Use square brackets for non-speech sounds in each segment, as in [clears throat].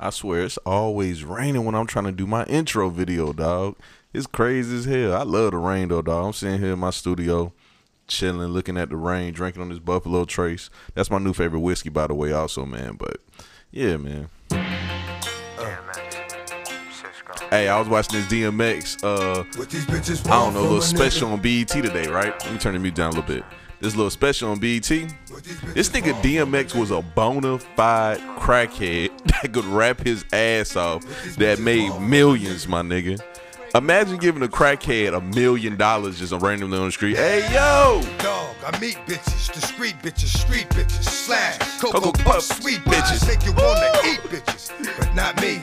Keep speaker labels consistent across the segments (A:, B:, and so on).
A: I swear it's always raining when I'm trying to do my intro video, dog. It's crazy as hell. I love the rain though, dog. I'm sitting here in my studio, chilling, looking at the rain, drinking on this Buffalo Trace. That's my new favorite whiskey, by the way, also, man. But yeah, man. Hey, I was watching this DMX. Uh, I don't know, a little special on BET today, right? Let me turn the music down a little bit. This little special on BET. This nigga DMX was a bona fide crackhead [laughs] that could rap his ass off that made millions, my nigga. Imagine giving a crackhead a million dollars just randomly on the street. Hey yo!
B: Dog, I meet bitches, discreet bitches, street bitches, slash, cocoa,
A: Cocoa
B: puff, sweet
A: bitches.
B: bitches, make you wanna eat bitches, but not me.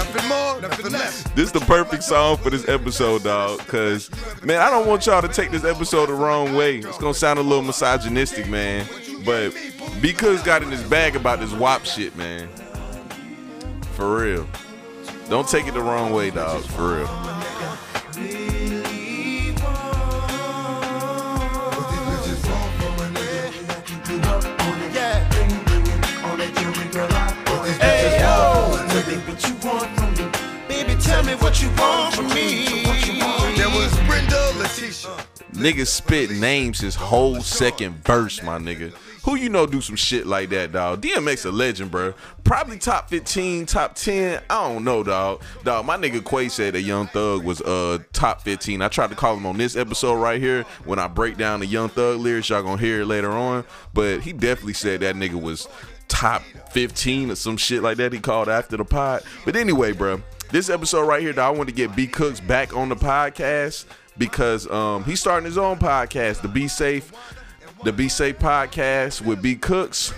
B: Nothing more, nothing less.
A: This is the perfect song for this episode, dog. Cause man, I don't want y'all to take this episode the wrong way. It's gonna sound a little misogynistic, man. But because got in his bag about this WAP shit, man. For real. Don't take it the wrong way, dog. For real.
B: Baby, tell me what you want from me. There was Brenda, Letitia.
A: Nigga spit names his whole second verse, my nigga. Who you know do some shit like that, dog? DMX a legend, bro. Probably top 15, top 10. I don't know, dog. Dog, my nigga Quay said that Young Thug was uh top 15. I tried to call him on this episode right here. When I break down the Young Thug lyrics, y'all gonna hear it later on. But he definitely said that nigga was top 15 or some shit like that he called after the pod. But anyway, bro, this episode right here, I want to get B Cooks back on the podcast because um he's starting his own podcast, the Be Safe, the Be Safe podcast with B Cooks.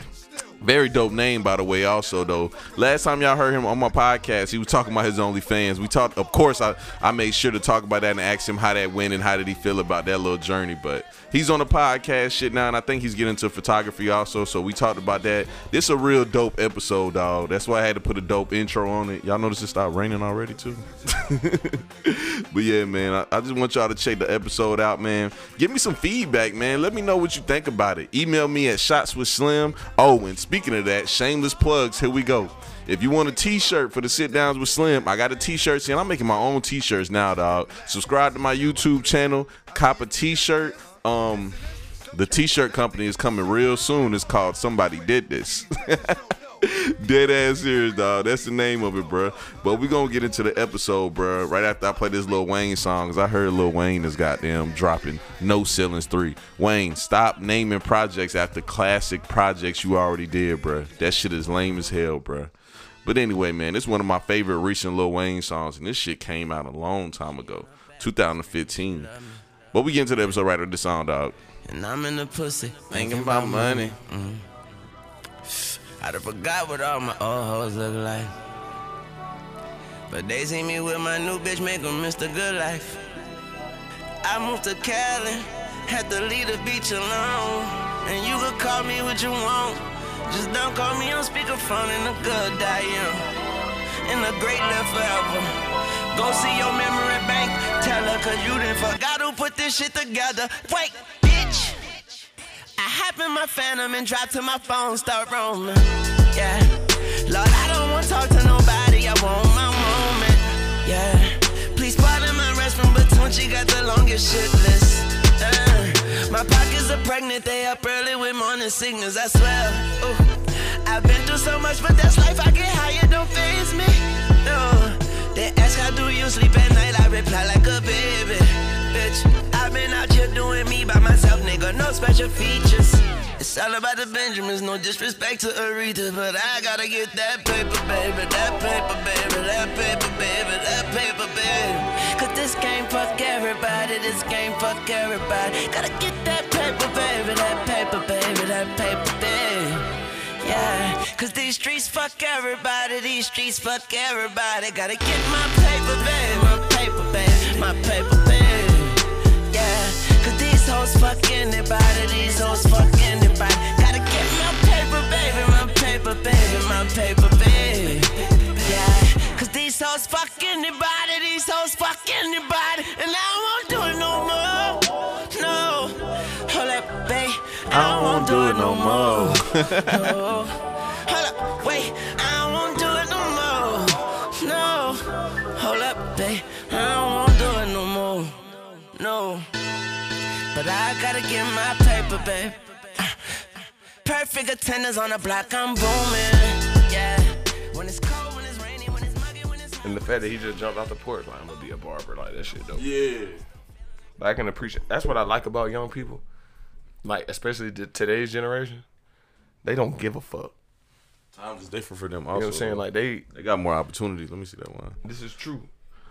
A: Very dope name, by the way. Also, though, last time y'all heard him on my podcast, he was talking about his OnlyFans. We talked, of course, I I made sure to talk about that and ask him how that went and how did he feel about that little journey. But he's on the podcast shit now, and I think he's getting into photography also. So we talked about that. This a real dope episode, dog. That's why I had to put a dope intro on it. Y'all notice it stopped raining already too. [laughs] but yeah, man, I, I just want y'all to check the episode out, man. Give me some feedback, man. Let me know what you think about it. Email me at shots with slim. Oh, and speaking of that, shameless plugs. Here we go. If you want a t-shirt for the sit downs with Slim, I got a t-shirt. See, and I'm making my own t-shirts now, dog. Subscribe to my YouTube channel, cop a t-shirt. Um, the t-shirt company is coming real soon. It's called Somebody Did This. [laughs] Dead ass serious, dog. That's the name of it, bro. But we gonna get into the episode, bro. Right after I play this Lil Wayne song, cause I heard Lil Wayne is goddamn dropping No Ceilings 3. Wayne, stop naming projects after classic projects you already did, bro. That shit is lame as hell, bro. But anyway, man, it's one of my favorite recent Lil Wayne songs, and this shit came out a long time ago, 2015. But we get into the episode right after the song, dog.
C: And I'm in the pussy, thinking about money. Mm. I done forgot what all my old hoes look like. But they see me with my new bitch, make 'em miss the good life. I moved to Cali, had to leave the beach alone. And you could call me what you want. Just don't call me on speakerphone in the good I am. In the great live forever. Go see your memory bank. Tell her cause you done forgot who put this shit together. Wait, bitch. I hop in my phantom and drop to my phone, start roaming. Yeah. Lord, I don't want to talk to nobody. I want my moment. Yeah. Please pardon my restroom, but Twitchy got the longest shit list. Uh, my pockets are pregnant, they up early with morning sickness, I swear. Ooh. I've been through so much, but that's life. I get higher, don't phase me. No. They ask how do you sleep at night, I reply like a baby. Bitch, I've been out here doing me by myself, nigga, no special features. It's all about the Benjamins, no disrespect to Aretha, but I gotta get that paper, baby, that paper, baby, that paper, baby, that paper, baby. Cause this game fuck everybody, this game fuck everybody. Gotta get that paper, baby, that paper, baby, that paper, baby yeah. Cause these streets fuck everybody, these streets fuck everybody. Gotta get my paper bag, my paper bag, my paper bag, yeah. Cause these hoes fuck anybody, these hoes fuck anybody. Gotta get my paper baby, my paper baby, my paper baby, yeah. Cause these hoes fuck anybody, these hoes fuck anybody. Do it no more. [laughs] no, hold up, wait. I won't do it no more. No, hold up, babe. I won't do it no more. No, but I gotta get my paper, babe. Uh, uh, perfect attendance on the block, I'm booming. Yeah, when it's cold, when it's rainy, when it's muggy, when it's
D: And the fact that he just jumped out the porch, like I'm gonna be a barber, like that shit dope.
A: Yeah.
D: But I can appreciate. That's what I like about young people, like especially the, today's generation. They don't give a fuck.
A: Times is different for them.
D: You know
A: Also,
D: what I'm saying? Like they,
A: they got more opportunities. Let me see that one.
D: this is true.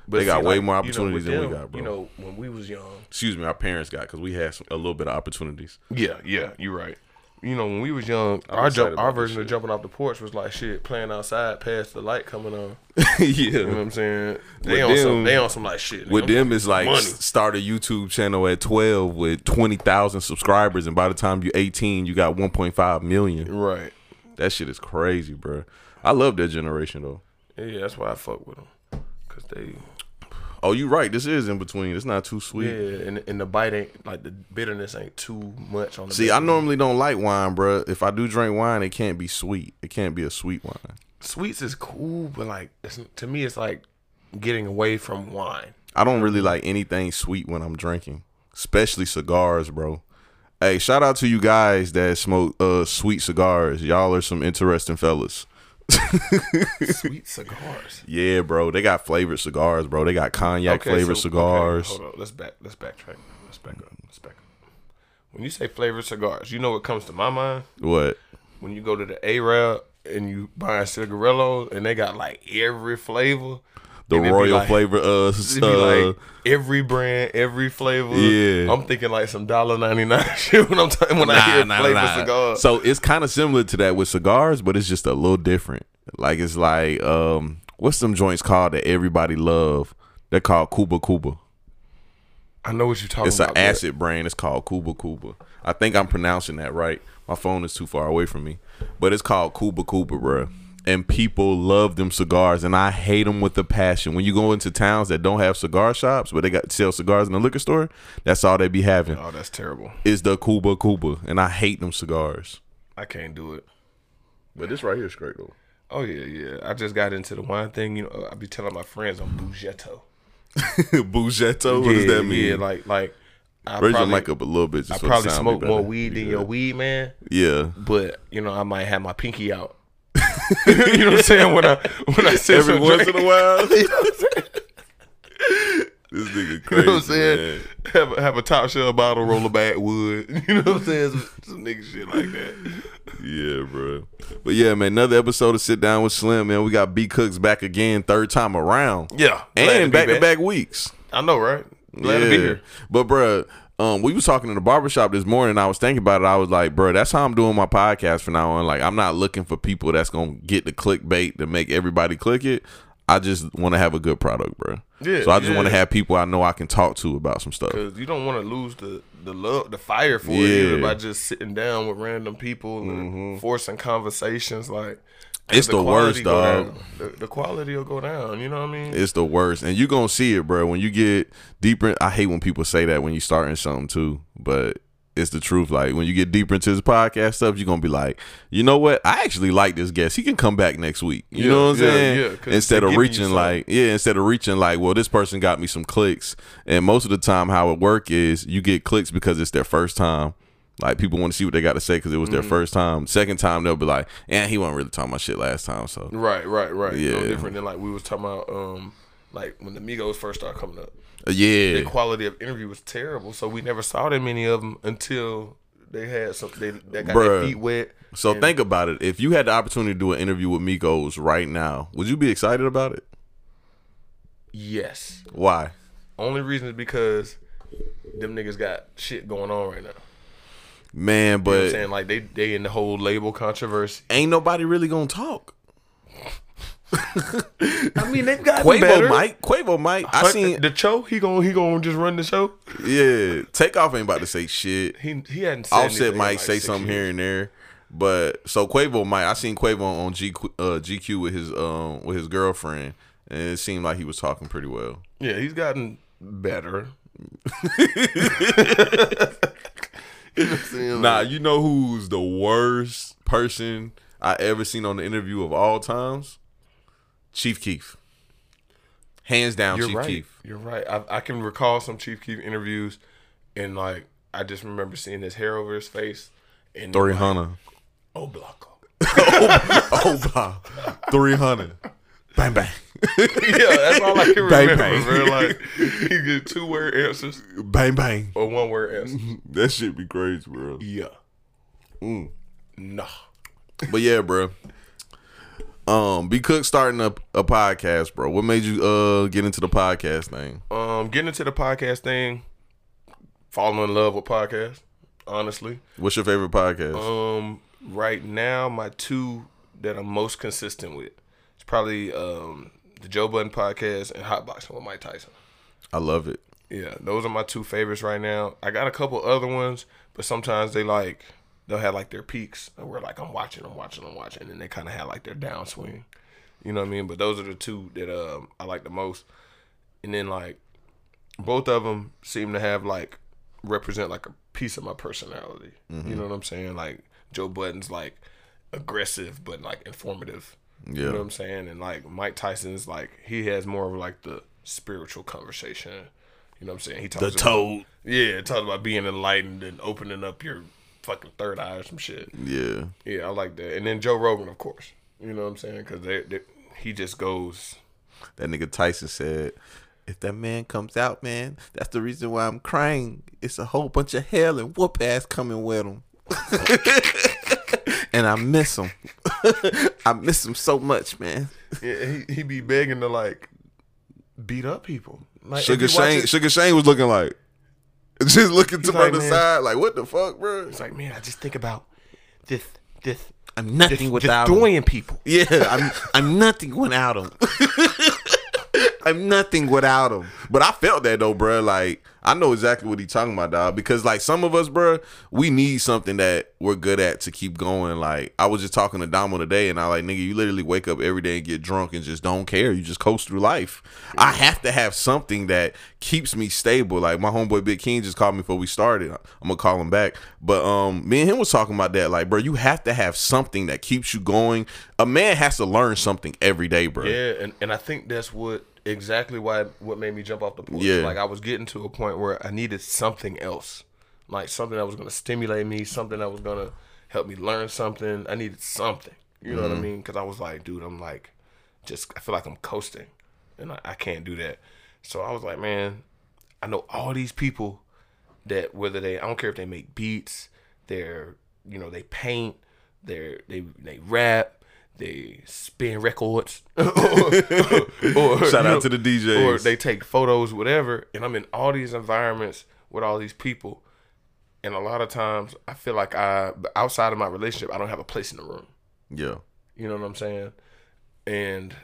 A: But They got way more
D: you know,
A: opportunities than we got, bro.
D: You know, when we was young.
A: Excuse me, our parents got because we had some, a little bit of opportunities.
D: Yeah, yeah, you're right. You know, when we was young,
A: I'm
D: our jump, our version of jumping off the porch was like shit, playing outside past the light coming on.
A: yeah. [laughs]
D: You know what I'm saying? They
A: With
D: on
A: them-
D: some, they on some like shit.
A: With
D: nigga.
A: them, it's like
D: Money.
A: start a YouTube channel at 12 with 20,000 subscribers, and by the time you're 18, you got 1.5 million.
D: right?
A: That shit is crazy, bro. I love that generation though.
D: Yeah, that's why I fuck with them, cause they,
A: Oh, you right. This is in between. It's not too sweet.
D: yeah, and and the bite ain't like the bitterness ain't too much on the.
A: See, I normally don't like wine, bro. If I do drink wine, it can't be sweet. It can't be a sweet wine.
D: sweets is cool, but like it's, to me, it's like getting away from wine.
A: I don't really like anything sweet when I'm drinking, especially cigars, bro. Hey, shout out to you guys that smoke uh sweet cigars. Y'all are some interesting fellas. [laughs]
D: Sweet cigars.
A: Yeah, bro. They got flavored cigars, bro. They got cognac flavored
D: so-
A: cigars.
D: Okay, hold on, let's back. Let's backtrack. Let's back up. Let's back up. When you say flavored cigars, you know what comes to my mind
A: What?
D: when you go to the Arab and you buy a cigarillos and they got like every flavor.
A: The
D: and it be
A: royal
D: like-
A: flavor uh, uh
D: like every brand, every flavor.
A: Yeah.
D: I'm thinking like some dollar ninety nine [laughs] shit when I'm talking when I hear flavor cigars.
A: So it's kind of similar to that with cigars, but it's just a little different. Like it's like um what's them joints called that everybody love? They're called Kuba Kuba.
D: I know what you're talking
A: It's an
D: about. but-
A: acid brand. It's called Kuba Kuba. I think I'm pronouncing that right. My phone is too far away from me, but it's called Kuba Kuba, bro. And people love them cigars, and I hate them with a passion. When you go into towns that don't have cigar shops, but they got sell cigars in the liquor store, that's all they be having
D: Oh, that's terrible.
A: is the Kuba Kuba, and I hate them cigars.
D: I can't do it.
A: But this right here is great though.
D: Oh yeah, yeah. I just got into the wine thing. You know, I be telling my friends I'm Bougetto. [laughs]
A: Bugetto, what does that mean?
D: Yeah, like like I
A: Raise your mic up a little bit. Just
D: I
A: for
D: probably smoke more weed than
A: Yeah.
D: your weed man,
A: Yeah.
D: but you know I might have my pinky out. [laughs] you know what I'm saying when I when I say
A: Every once in a while. [laughs]
D: you know what I'm saying?
A: This nigga crazy.
D: You know what I'm saying?
A: man.
D: Have a, have a top shelf bottle, roll a backwood. [laughs] You know what I'm saying? Some, some nigga shit like that.
A: Yeah, bro. But yeah, man, another episode of Sit Down with Slim, man. We got B Cooks back again, third time around.
D: Yeah,
A: And back to
D: back.
A: weeks.
D: I know, right? Glad to be here.
A: But bruh, um, we was talking in the barbershop this morning. I was thinking about it. I was like, bro, that's how I'm doing my podcast from now on. Like, I'm not looking for people that's gonna get the clickbait to make everybody click it. I just want to have a good product, bro.
D: Yeah,
A: So I just want to have people I know I can talk to about some stuff.
D: Cause you don't want to lose the the love, the fire for it
A: Yeah. Mm-hmm.
D: by just sitting down with random people and forcing conversations. Like
A: It's the
D: quality
A: worst, dog.
D: The, the quality will go down. You know what I mean?
A: It's the worst, and you gonna see it, bro. When you get deeper, I hate when people say that when you starting something too, but it's the truth. Like when you get deeper into this podcast stuff, you're gonna be like, you know what? I actually like this guest. He can come back next week. You
D: Yeah,
A: know what I'm
D: yeah,
A: saying?
D: yeah,
A: instead of reaching like, yeah, instead of reaching like, well, this person got me some clicks, and most of the time, how it work is you get clicks because it's their first time. Like people want to see what they got to say because it was
D: Mm-hmm.
A: their first time. Second time they'll be like, "And he wasn't really talking about shit last time." So
D: Right, right, right.
A: Yeah.
D: No different than like we was talking about. Um, like when the Migos first started coming up,
A: uh, yeah,
D: the quality of interview was terrible. So we never saw that many of them until they had some. They, they got
A: Bruh.
D: their feet wet.
A: So
D: And-
A: think about it. If you had the opportunity to do an interview with Migos right now, would you be excited about it?
D: Yes.
A: Why?
D: Only reason is because them niggas got shit going on right now.
A: Man,
D: You know what I'm
A: but
D: saying? Like they they in the whole label controversy.
A: ain't nobody really gonna talk.
D: I mean, they've got
A: Quavo might. Quavo might. I seen.
D: the show. He gonna he gonna just run the show.
A: Yeah, Takeoff ain't about to say shit.
D: He he hadn't. Said
A: Offset
D: anything in
A: might
D: like
A: say something
D: years.
A: here and there, but so Quavo might. I seen Quavo on G, uh, GQ with his um with his girlfriend, and it seemed like he was talking pretty well.
D: Yeah, he's gotten better. [laughs]
A: Nah, you know who's the worst person I ever seen on the interview of all times? Chief Keef. Hands down,
D: You're
A: Chief
D: right.
A: Keef.
D: You're right. I, I can recall some Chief Keef interviews, and like I just remember seeing his hair over his face. And
A: Three
D: like. Oh, Blanco. [laughs]
A: oh, oh wow. Three hundred. Bang bang. [laughs]
D: yeah, that's all I can
A: Bang,
D: remember,
A: bang.
D: bro. Like [laughs] he get two word answers
A: Bang bang.
D: or one word answers. [laughs]
A: That shit be crazy, bro.
D: Yeah.
A: Mm.
D: Nah.
A: But yeah, bro. Um, B Cook starting up a, podcast, bro. What made you uh get into the podcast thing?
D: Um, getting into the podcast thing, falling in love with podcasts. Honestly,
A: What's your favorite podcast?
D: um, right now my two that I'm most consistent with, it's probably um the Joe Budden podcast and Hotboxing with Mike Tyson.
A: I love it.
D: Yeah, those are my two favorites right now. I got a couple other ones, but sometimes they like they'll have like their peaks, and we're like I'm watching, I'm watching, I'm watching, and they kind of have like their downswing. You know what I mean? But those are the two that um I like the most. And then like both of them seem to have like represent like a piece of my personality. You know what I'm saying? Like Joe Budden's like aggressive but like informative. You know what I'm saying? And like Mike Tyson's like he has more of like the spiritual conversation. You know what I'm saying? He talks about,
A: toad.
D: Yeah, talks about being enlightened and opening up your fucking third eye or some shit.
A: Yeah.
D: Yeah, I like that. And then Joe Rogan, of course. You know what I'm saying? Because they, they, he just goes.
A: That nigga Tyson said, if that man comes out, man, that's the reason why I'm crying. It's a whole bunch of hell and whoop ass coming with him. [laughs] [laughs] [laughs] and I miss him. [laughs] I miss him so much, man.
D: Yeah, he he be begging to like beat up people. Like,
A: Sugar
D: if you watch
A: Shane
D: it-
A: Sugar Shane was looking like [laughs] just looking to
D: like,
A: the
D: man.
A: side, like, what the fuck, bro?
D: It's like, man, I just think about this this
A: I'm nothing
D: this
A: without him.
D: destroying people.
A: Yeah, I'm I'm nothing without him. I'm nothing without him. But I felt that though, bro. Like I know exactly what he talking about, dog. Because like some of us, bro, we need something that we're good at to keep going. Like I was just talking to Damo today, and I like, nigga, you literally wake up every day and get drunk and just don't care. You just coast through life. I have to have something that keeps me stable. Like my homeboy Big King just called me before we started. I'm gonna call him back. But um, me and him was talking about that. Like, bro, you have to have something that keeps you going. A man has to learn something every day, bro.
D: Yeah, and, and I think that's what exactly why what made me jump off the porch.
A: Yeah.
D: Like I was getting to a point where I needed something else. Like something that was gonna stimulate me, something that was gonna help me learn something. I needed something. You know what I
A: Mm-hmm.
D: mean? Because I was like, dude, I'm like, just I feel like I'm coasting, and I, I can't do that. So I was like, man, I know all these people that whether they I don't care if they make beats, they're you know they paint, they're they they rap, they spin records, [laughs] [laughs] or, or,
A: Shout out to the DJs.
D: or they take photos, whatever. And I'm in all these environments with all these people, and a lot of times I feel like I outside of my relationship I don't have a place in the room.
A: Yeah.
D: You know what I'm saying? And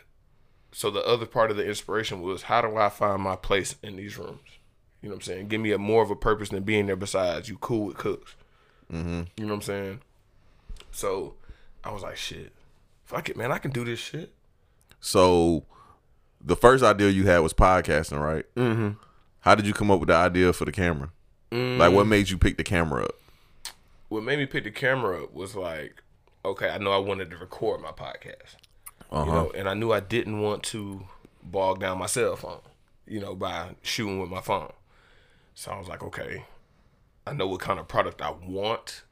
D: so the other part of the inspiration was how do I find my place in these rooms? You know what I'm saying? Give me a more of a purpose than being there besides you cool with cooks. Mm-hmm. You know what I'm saying? So I was like, shit, fuck it, man. I can do this shit.
A: So the first idea you had was podcasting, right? Mm-hmm. How did you come up with the idea for the camera? Like, what made you pick the camera up?
D: What made me pick the camera up was like, okay, I know I wanted to record my podcast.
A: Uh-huh.
D: You know, and I knew I didn't want to bog down my cell phone, you know, by shooting with my phone. So I was like, okay, I know what kind of product I want.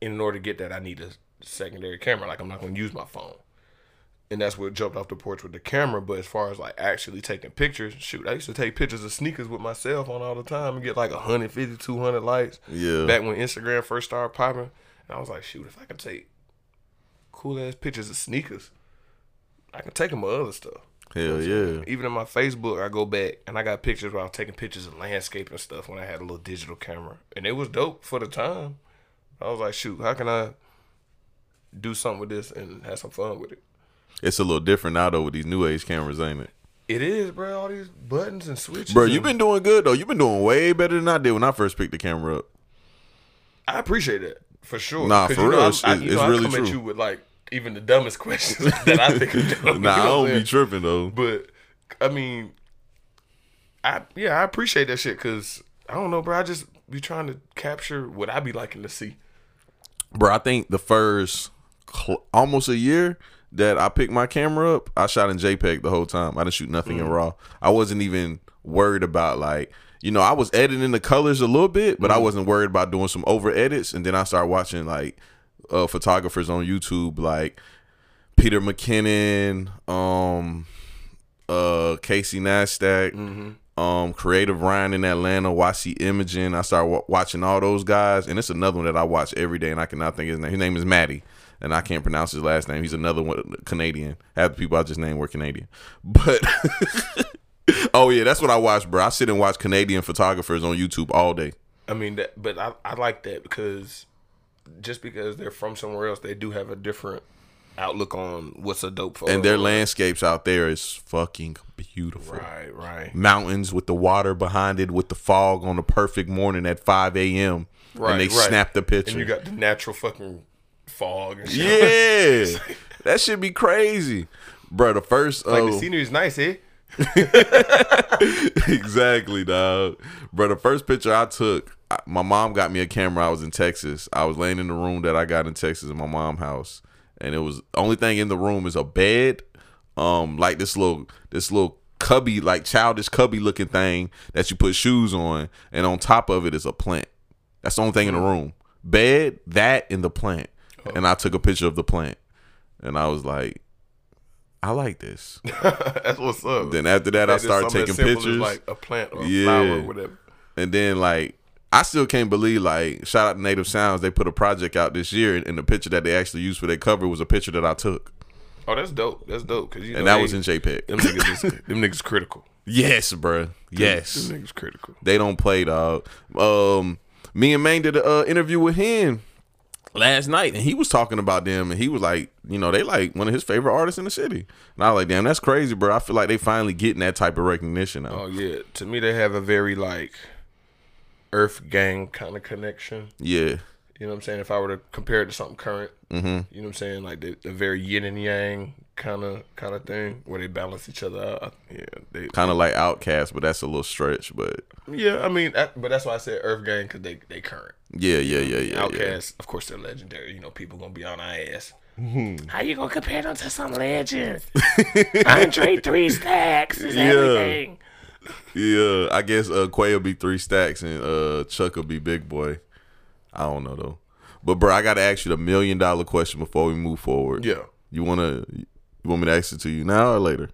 D: In order to get that, I need a secondary camera. Like I'm not gonna use my phone. And that's what jumped off the porch with the camera. But as far as like actually taking pictures, shoot, I used to take pictures of sneakers with my cell phone all the time and get like 150, 200 likes.
A: Yeah.
D: Back when Instagram first started popping. And I was like, shoot, if I could take cool ass pictures of sneakers, I can take them with other stuff.
A: Hell yeah.
D: Even in my Facebook, I go back and I got pictures where I was taking pictures of landscape and stuff when I had a little digital camera, and it was dope for the time. I was like, shoot, how can I do something with this and have some fun with it?
A: It's a little different now though with these new age cameras, ain't it?
D: It is, bro. All these buttons and switches.
A: Bro, you've been doing good though. You've been doing way better than I did when I first picked the camera up.
D: I appreciate that for sure.
A: Nah, for
D: you know,
A: real,
D: I-
A: it's-
D: I,
A: it's-
D: know, I
A: really
D: come
A: true.
D: at you with like even the dumbest [laughs] questions that I think are [laughs] dumb.
A: Nah, I
D: you know what
A: don't be tripping though.
D: But I mean, I yeah, I appreciate that shit because I don't know, bro. I just be trying to capture what I be liking to see.
A: Bro, I think the first cl- almost a year that I picked my camera up, I shot in JPEG the whole time. I didn't shoot nothing in RAW. I wasn't even worried about like, you know, I was editing the colors a little bit, but I wasn't worried about doing some over edits. And then I started watching like uh, photographers on YouTube, like Peter McKinnon, um, uh, Casey Neistat, um, Creative Ryan in Atlanta, YC Imaging. I started wa- watching all those guys, and it's another one that I watch every day, and I cannot think his name. His name is Matty, and I can't pronounce his last name. He's another one, Canadian. Half the people I just named were Canadian, but. [laughs] oh yeah, that's what I watch, bro. I sit and watch Canadian photographers on YouTube all day.
D: I mean, that, but I, I like that because just because they're from somewhere else, they do have a different outlook on what's a dope photo.
A: And their landscapes out there is fucking beautiful.
D: Right, right.
A: mountains with the water behind it with the fog on a perfect morning at 5 a.m.
D: Right,
A: and they
D: right.
A: snap the picture.
D: And you got the natural fucking fog and
A: yeah, [laughs] that should be crazy, bro. The first,
D: Like
A: oh,
D: the is nice, eh? [laughs]
A: exactly, dog. Bro, the first picture I took, I, my mom got me a camera. I was in Texas. I was laying in the room that I got in Texas in my mom's house, and it was only thing in the room is a bed, um, like this little this little cubby, like childish cubby looking thing that you put shoes on, and on top of it is a plant. That's the only thing in the room. Bed, that, and the plant. And I took a picture of the plant, and I was like, I like this. [laughs]
D: That's what's up.
A: Then after that, I started taking
D: as simple as,
A: pictures.
D: like a plant or a
A: Yeah.
D: flower or whatever.
A: And then like I still can't believe like shout out to Native Sounds, they put a project out this year and the picture that they actually used for their cover was a picture that I took.
D: Oh, that's dope. That's dope. Cause you know
A: And that
D: they-
A: was in JPEG.
D: them niggas. Is, them niggas critical. [laughs]
A: yes, bruh. Yes.
D: them niggas critical.
A: They don't play dog. Um me and Maine did an uh, interview with him last night and he was talking about them and he was like, you know, they like one of his favorite artists in the city. And I was like, damn, that's crazy, bro. I feel like they finally getting that type of recognition now.
D: Oh yeah. To me, they have a very like Earth Gang kind of connection.
A: yeah.
D: You know what I'm saying? If I were to compare it to something current, mm-hmm. you know what I'm saying? Like the, the very yin and yang kind of kind of thing where they balance each other out. Yeah, they
A: Kind of like OutKast, but that's a little stretch, but
D: Yeah, I mean, that, but that's why I said Earth Gang because they they current.
A: yeah, yeah, yeah, yeah. yeah.
D: Of course, they're legendary. You know, people gonna be on our ass.
E: How you gonna compare them to some legends? [laughs] Andre Three Stacks is
A: Yeah.
E: everything.
A: Yeah, I guess uh, Quay will be three stacks and uh, Chuck will be big boy. I don't know though. But bro, I gotta ask you the million dollar question before we move forward.
D: Yeah,
A: You wanna you want me to ask it to you now or later?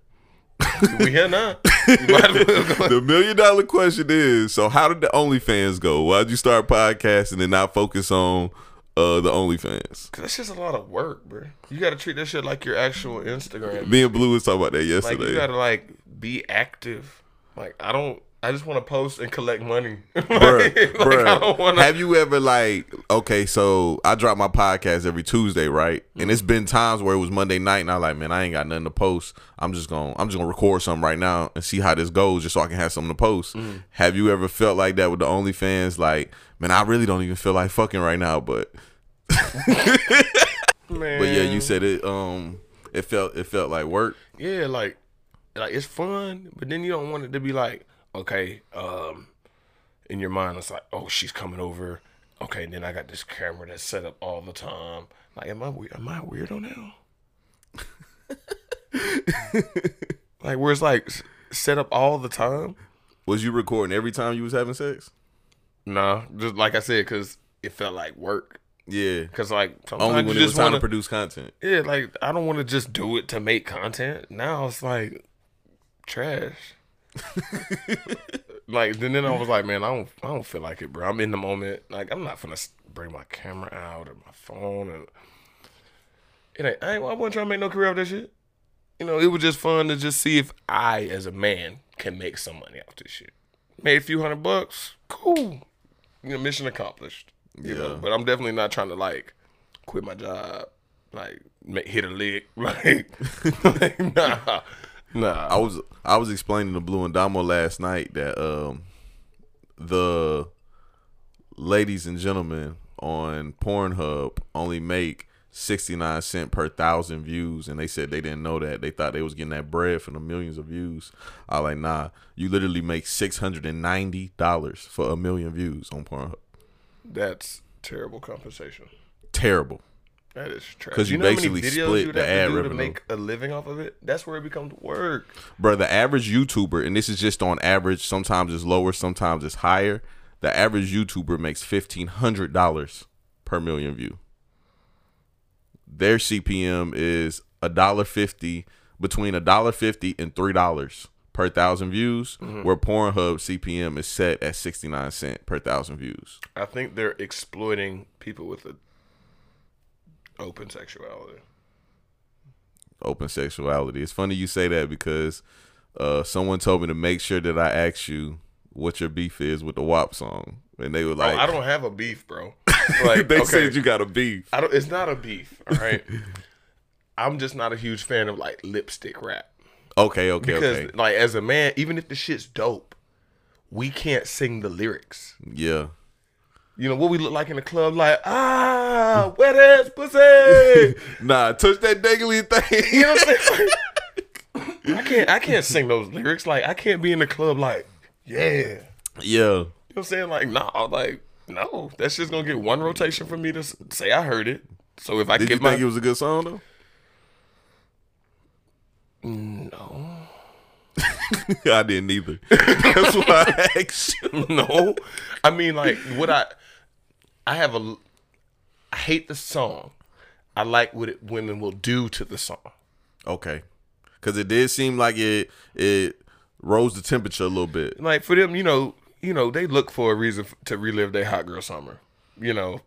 A: [laughs]
D: we here now. [laughs] You might as well go.
A: the million dollar question is: So, how did the OnlyFans go? Why'd you start podcasting and not focus on uh, the OnlyFans?
D: Cause that's just a lot of work, bro. You gotta treat that shit like your actual Instagram.
A: Me and Blue was talking about that
D: Like
A: yesterday.
D: you gotta like be active. Like I don't. I just want to post and collect money. [laughs] Like-
A: Bruh,
D: like,
A: bruh,
D: want to.
A: have you ever like okay so i drop my podcast every tuesday right? And it's been times where it was monday night and i like man i ain't got nothing to post. I'm just gonna i'm just gonna record something right now and see how this goes just so i can have something to post. Have you ever felt like that with the onlyfans? Like man i really don't even feel like fucking right now but [laughs]
D: Man.
A: but yeah you said it um it felt it felt like work.
D: Yeah, like like it's fun, but then you don't want it to be like, okay, um, in your mind it's like, oh, she's coming over. Okay, then I got this camera that's set up all the time. Like, am I? Am I a weirdo now? [laughs] like, where it's like set up all the time?
A: was you recording every time you was having sex
D: Nah, just like I said, because it felt like work.
A: yeah
D: Because like sometimes
A: only when
D: you
A: it was
D: just
A: time
D: want
A: to produce content
D: Yeah, like I don't want to just do it to make content. Now it's like trash. Like then, then I was like, man, I don't, I don't feel like it, bro. I'm in the moment. Like I'm not gonna bring my camera out or my phone and it ain't. I, ain't, I wasn't trying to make no career out of that shit. You know, it was just fun to just see if I, as a man, can make some money off this shit. Made a few hundred bucks, cool. You know, mission accomplished. You know,
A: Yeah.
D: but I'm definitely not trying to like quit my job, like make, hit a lick, [laughs] like, [laughs] like nah, nah.
A: I was I was explaining to Blue and Damo last night that um the ladies and gentlemen on Pornhub only make 69 cent per thousand views and they said they didn't know that they thought they was getting that bread from the millions of views i like nah you literally make $690 for a million views on pornhub
D: That's terrible compensation.
A: terrible
D: That is trash.
A: 'Cause you
D: know how many
A: basically split
D: you
A: the
D: have to
A: ad revenue.
D: to make a living off of it. That's where it becomes work.
A: bro the average youtuber and this is just on average sometimes it's lower sometimes it's higher the average youtuber makes $1500 per million view their cpm is a dollar fifty between a dollar fifty and three dollars per thousand views mm-hmm. where pornhub cpm is set at 69 cent per thousand views
D: I think they're exploiting people with a open sexuality.
A: open sexuality it's funny you say that because uh, someone told me to make sure that i ask you what your beef is with the wap song and they were like
D: oh, I don't have a beef, bro. [laughs] Like
A: they
D: okay,
A: said you got a beef.
D: I don't. It's not a beef. All right. [laughs] I'm just not a huge fan of like lipstick rap
A: Okay, okay,
D: because,
A: okay.
D: like, as a man, even if the shit's dope, we can't sing the lyrics.
A: Yeah.
D: You know what we look like in the club? Like ah, wet ass pussy. [laughs]
A: Nah, touch that dangly thing.
D: You know what I'm saying? [laughs] Like, I can't. I can't sing those lyrics. Like I can't be in the club. Like yeah.
A: yeah.
D: You know what I'm saying? Like, nah, like, no. That's just gonna get one rotation for me to say I heard it. So if I
A: Did you
D: my
A: think it was a good song though?
D: no, [laughs]
A: I didn't either. That's why I asked you.
D: no, I mean like what I, I have a, I hate the song. I like what it, women will do to the song.
A: Okay. Cause it did seem like it it rose the temperature a little bit.
D: Like for them, you know, you know, they look for a reason to relive their hot girl summer. You know,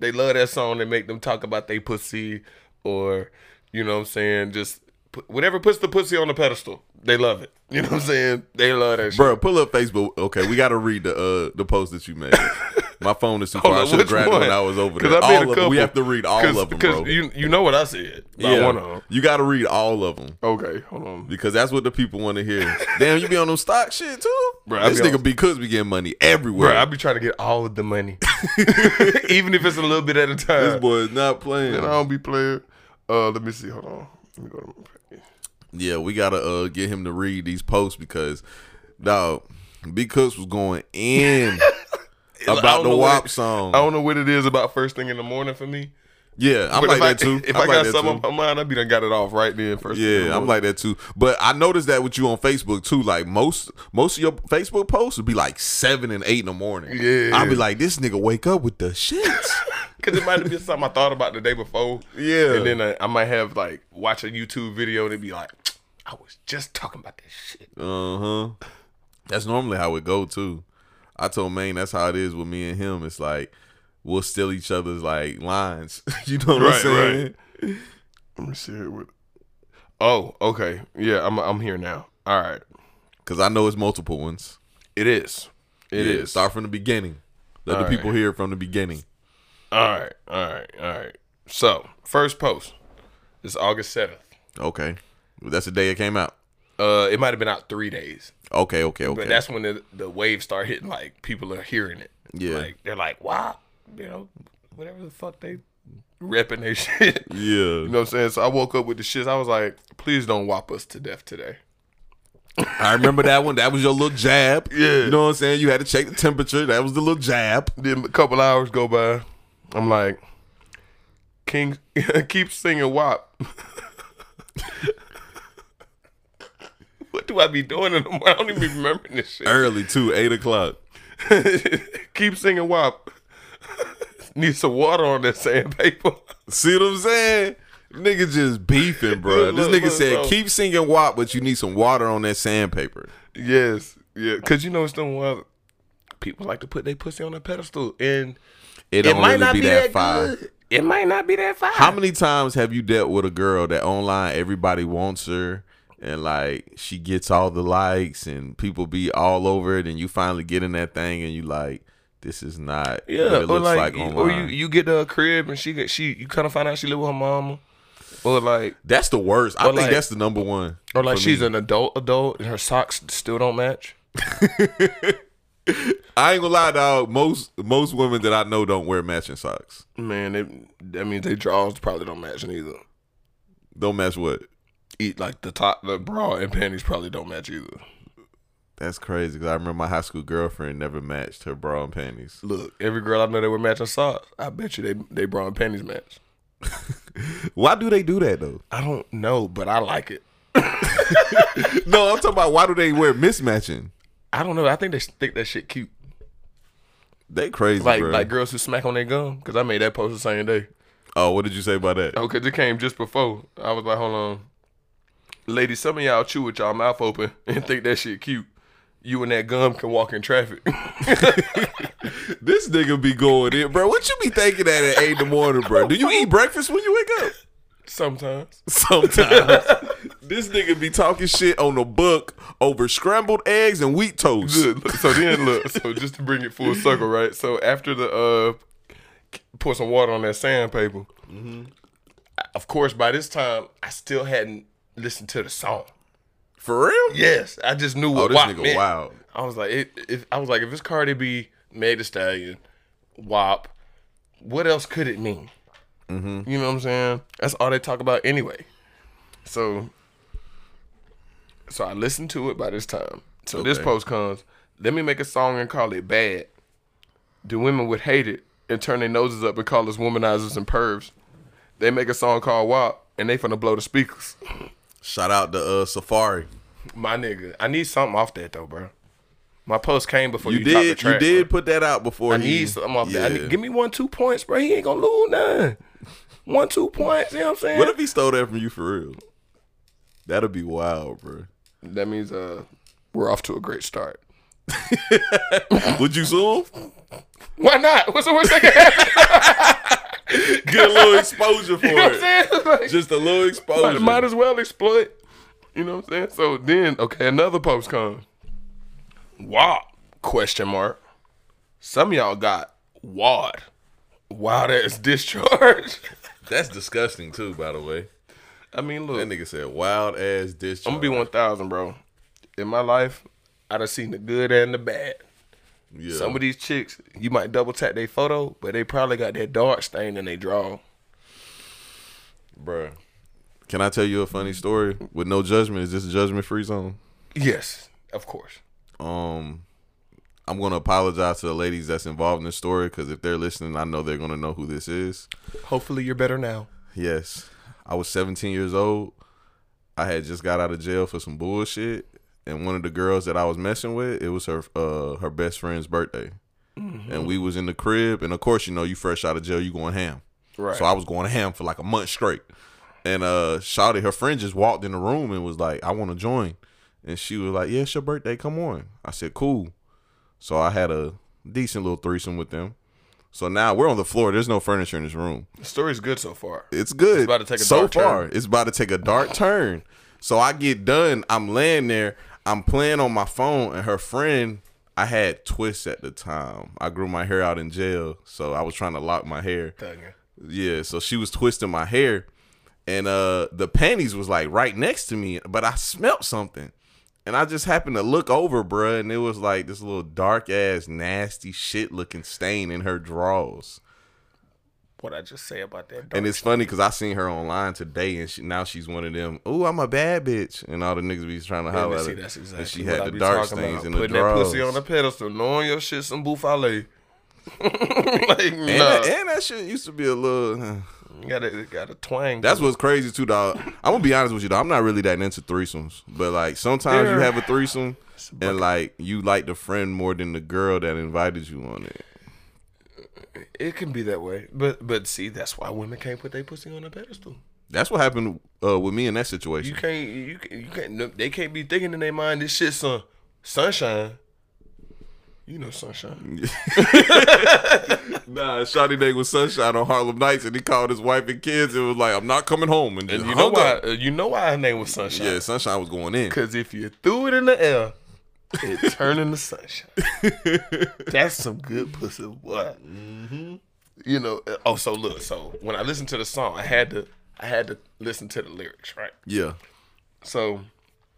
D: they love that song. They make them talk about their pussy, or you know, what I'm saying just whatever puts the pussy on the pedestal. They love it. You know what I'm saying? They love that shit.
A: Bro, pull up Facebook. Okay, we gotta read the uh the post that you made. [laughs] My phone is too far. I should have
D: which
A: grabbed it when? I was over
D: 'Cause
A: there.
D: I made a
A: All of them.
D: couple.
A: We have to read all of them, bro.
D: You you know what I said
A: yeah,
D: one of them.
A: you gotta read all of them.
D: Okay, hold on.
A: Because that's what the people want to hear. [laughs] Damn, you be on them stock shit too?
D: Bro, I
A: this
D: be
A: nigga
D: on-
A: B Cooks be getting money everywhere.
D: Bro, I be trying to get all of the money, [laughs] even if it's a little bit at a time.
A: this
D: time.
A: boy is not playing.
D: And I don't be playing. Uh, let me see. Hold on. Let me go to my page.
A: Yeah, we gotta uh get him to read these posts because dog, B Cooks was going in [laughs] about the WAP
D: it-
A: song.
D: I don't know what it is about first thing in the morning for me.
A: yeah, I'm
D: But
A: like
D: if I,
A: that too.
D: If
A: I'm
D: I
A: like
D: got
A: that
D: something on my mind, I be done got it off right then. First. thing
A: Yeah, I'm like that too. But I noticed that with you on Facebook too. Like most most of your Facebook posts would be like seven and eight in the morning.
D: Yeah.
A: I'll be like, this nigga wake up with the shits. [laughs]
D: Cause it might have been something I thought about the day before.
A: Yeah.
D: And then uh, I might have like watch a YouTube video and it'd be like, I was just talking about this shit.
A: Uh huh. That's normally how it go too. I told Maine that's how it is with me and him. It's like we'll steal each other's like lines. [laughs] you know what I'm saying?
D: Right,
A: saying?
D: Let me see here. What... Oh, okay. Yeah, I'm I'm here now. All right.
A: Because I know it's multiple ones.
D: It is. It
A: Yeah,
D: is.
A: Start from the beginning. Let
D: All
A: the
D: right.
A: people hear from the beginning.
D: All right. All right. All right. So first post is August seventh.
A: Okay. That's the day it came out.
D: Uh, it might have been out three days,
A: Okay, okay, okay.
D: but that's when the the waves start hitting. Like people are hearing it.
A: Yeah.
D: Like they're like, wow, you know, whatever the fuck they repping their [laughs] shit.
A: yeah.
D: You know what I'm saying? So I woke up with the shits. I was like, please don't whop us to death today. [laughs]
A: I remember that one. That was your little jab.
D: Yeah.
A: You know what I'm saying? You had to check the temperature. That was the little jab.
D: Then a couple hours go by. I'm like, King, [laughs] keep singing WAP. Do I be doing in the morning? I don't even be remembering this shit.
A: Early too, eight o'clock. [laughs]
D: keep singing WAP. [laughs] Need some water on that sandpaper.
A: See what I'm saying? Nigga just beefing, bro. This
D: look,
A: nigga
D: look,
A: said, keep singing WAP, but you need some water on that sandpaper.
D: yes, yeah, because you know it's the wild. People like to put their pussy on a pedestal, and
A: It
D: it might
A: really
D: not
A: be,
D: be
A: that,
D: that
A: fire.
D: It might not be that fire.
A: How many times have you dealt with a girl that online everybody wants her and like she gets all the likes and people be all over it and you finally get in that thing and you like this is not
D: Yeah,
A: what it looks
D: like,
A: like,
D: or you you get to a crib and she get she you kind of find out she live with her mama, or like
A: that's the worst. I think
D: like-
A: that's the number one.
D: or like she's
A: me.
D: an adult adult and her socks still don't match. [laughs] [laughs]
A: I ain't gonna lie, dog. Most most women that I know don't wear matching socks.
D: Man, they, that means they draws probably don't match either.
A: Don't match what?
D: Eat like the top, the bra and panties probably don't match either.
A: That's crazy. Cause I remember my high school girlfriend never matched her bra and panties.
D: Look, every girl I know that wear matching socks, I bet you they they bra and panties match. [laughs]
A: Why do they do that though?
D: I don't know, but I like it. [laughs]
A: No, I'm talking about why do they wear mismatching?
D: I don't know. I think they think that shit cute.
A: They crazy,
D: Like
A: bro.
D: like girls who smack on their gum. Because I made that post the same day.
A: oh, what did you say about that?
D: Oh, because it came just before. I was like, hold on. Ladies, some of y'all chew with y'all mouth open and think that shit cute. You and that gum can walk in traffic. [laughs]
A: This nigga be going in, bro. What you be thinking at at eight in the morning, bro? Do you eat breakfast when you wake up?
D: Sometimes.
A: Sometimes. [laughs] this nigga be talking shit on the book over scrambled eggs and wheat toast.
D: Good. So then, look. So just to bring it full circle, right? So after the uh, pour some water on that sandpaper. I- Of course, by this time, I still hadn't listened to the song.
A: For real?
D: Yes, I just knew
A: Oh,
D: what
A: this
D: WAP
A: nigga
D: meant.
A: wild.
D: I was like, it, if I was like, if it's Cardi B, Meg Thee Stallion, WAP, what else could it mean? Mm-hmm. You know what I'm saying? That's all they talk about anyway. So, so I listened to it by this time. So this post comes. Let me make a song and call it bad. The women would hate it and turn their noses up and call us womanizers and pervs. They make a song called WAP and they finna blow the speakers. [laughs]
A: Shout out to uh, Safari.
D: My nigga, I need something off that though, bro. My post came before
A: You,
D: you,
A: did
D: track,
A: you did
D: bro.
A: put that out before
D: I
A: he-
D: need something off that. I need, give me one, two points, bro. He ain't gonna lose none. One, two points. You know what I'm saying?
A: What if he stole that from you for real? That'll be wild, bro.
D: that means uh, we're off to a great start. [laughs]
A: Would you sue him?
D: Why not? What's the worst that can happen? [laughs]
A: Get a little exposure for [laughs]
D: You know what
A: it.
D: saying? [laughs] Like,
A: Just a little exposure.
D: might as well exploit. You know what I'm saying? So then, okay, another post comes. Wow? Question mark. Some of y'all got wad. Wild ass discharge. [laughs]
A: That's disgusting too, by the way.
D: I mean, look.
A: That nigga said wild ass discharge.
D: I'm gonna be one thousand, bro. In my life, I done seen the good and the bad.
A: Yeah.
D: Some of these chicks, you might double tap their photo, but they probably got that dark stain in they draw.
A: Bruh. Can I tell you a funny story with no judgment? Is this a judgment free zone?
D: Yes, of course.
A: Um, I'm gonna apologize to the ladies that's involved in this story because if they're listening, I know they're gonna know who this is.
D: Hopefully, you're better now.
A: Yes, I was 17 years old. I had just got out of jail for some bullshit, and one of the girls that I was messing with, it was her uh her best friend's birthday, and we was in the crib, and of course, you know, you fresh out of jail, you going ham.
D: Right.
A: So I was going ham for like a month straight. And uh Shawty, her friend just walked in the room and was like, I want to join. And she was like, Yeah, it's your birthday, come on. I said, Cool. So I had a decent little threesome with them. So now we're on the floor. There's no furniture in this room.
D: The story's good so far.
A: It's good.
D: It's about to take a
A: so
D: dark turn.
A: far. It's about to take a dark turn. So I get done. I'm laying there. I'm playing on my phone, and her friend. I had twists at the time. I grew my hair out in jail, so I was trying to lock my hair. Yeah, so she was twisting my hair, and uh the panties was like right next to me, but I smelt something. And I just happened to look over, bruh, and it was like this little dark ass, nasty shit looking stain in her drawers.
D: What I just say about that?
A: And it's funny because I seen her online today, and she, now she's one of them. Oh, I'm a bad bitch, and all the niggas be trying to holler
D: Yeah,
A: at her.
D: that's exactly
A: and she had
D: I
A: the dark stains in the
D: Putting
A: drawers.
D: that pussy on a pedestal, knowing your shit some buffalo. [laughs] like,
A: and,
D: nah.
A: that, and that shit used to be a little.
D: You gotta, gotta twang.
A: That's what's crazy too, dog. I'm gonna be honest with you, dog. I'm not really that into threesomes, but like sometimes you have a threesome, and like you like the friend more than the girl that invited you on it.
D: It can be that way, but but see, that's why women can't put their pussy on a pedestal.
A: That's what happened uh, with me in that situation.
D: You can't, you you can't. no, They can't be thinking in their mind this shit, son. Sunshine. You know sunshine. [laughs]
A: Nah, Shotty Day was sunshine on Harlem Nights, and he called his wife and kids. and was like, "I'm not coming home," and,
D: And you know why?
A: up.
D: uh, You know why her name was sunshine?
A: Yeah, sunshine was going in.
D: Cause if you threw it in the air, it turned into sunshine. [laughs] That's some good pussy, boy. Mm-hmm. You know. Oh, so look. So when I listened to the song, I had to, I had to listen to the lyrics, right?
A: Yeah,
D: So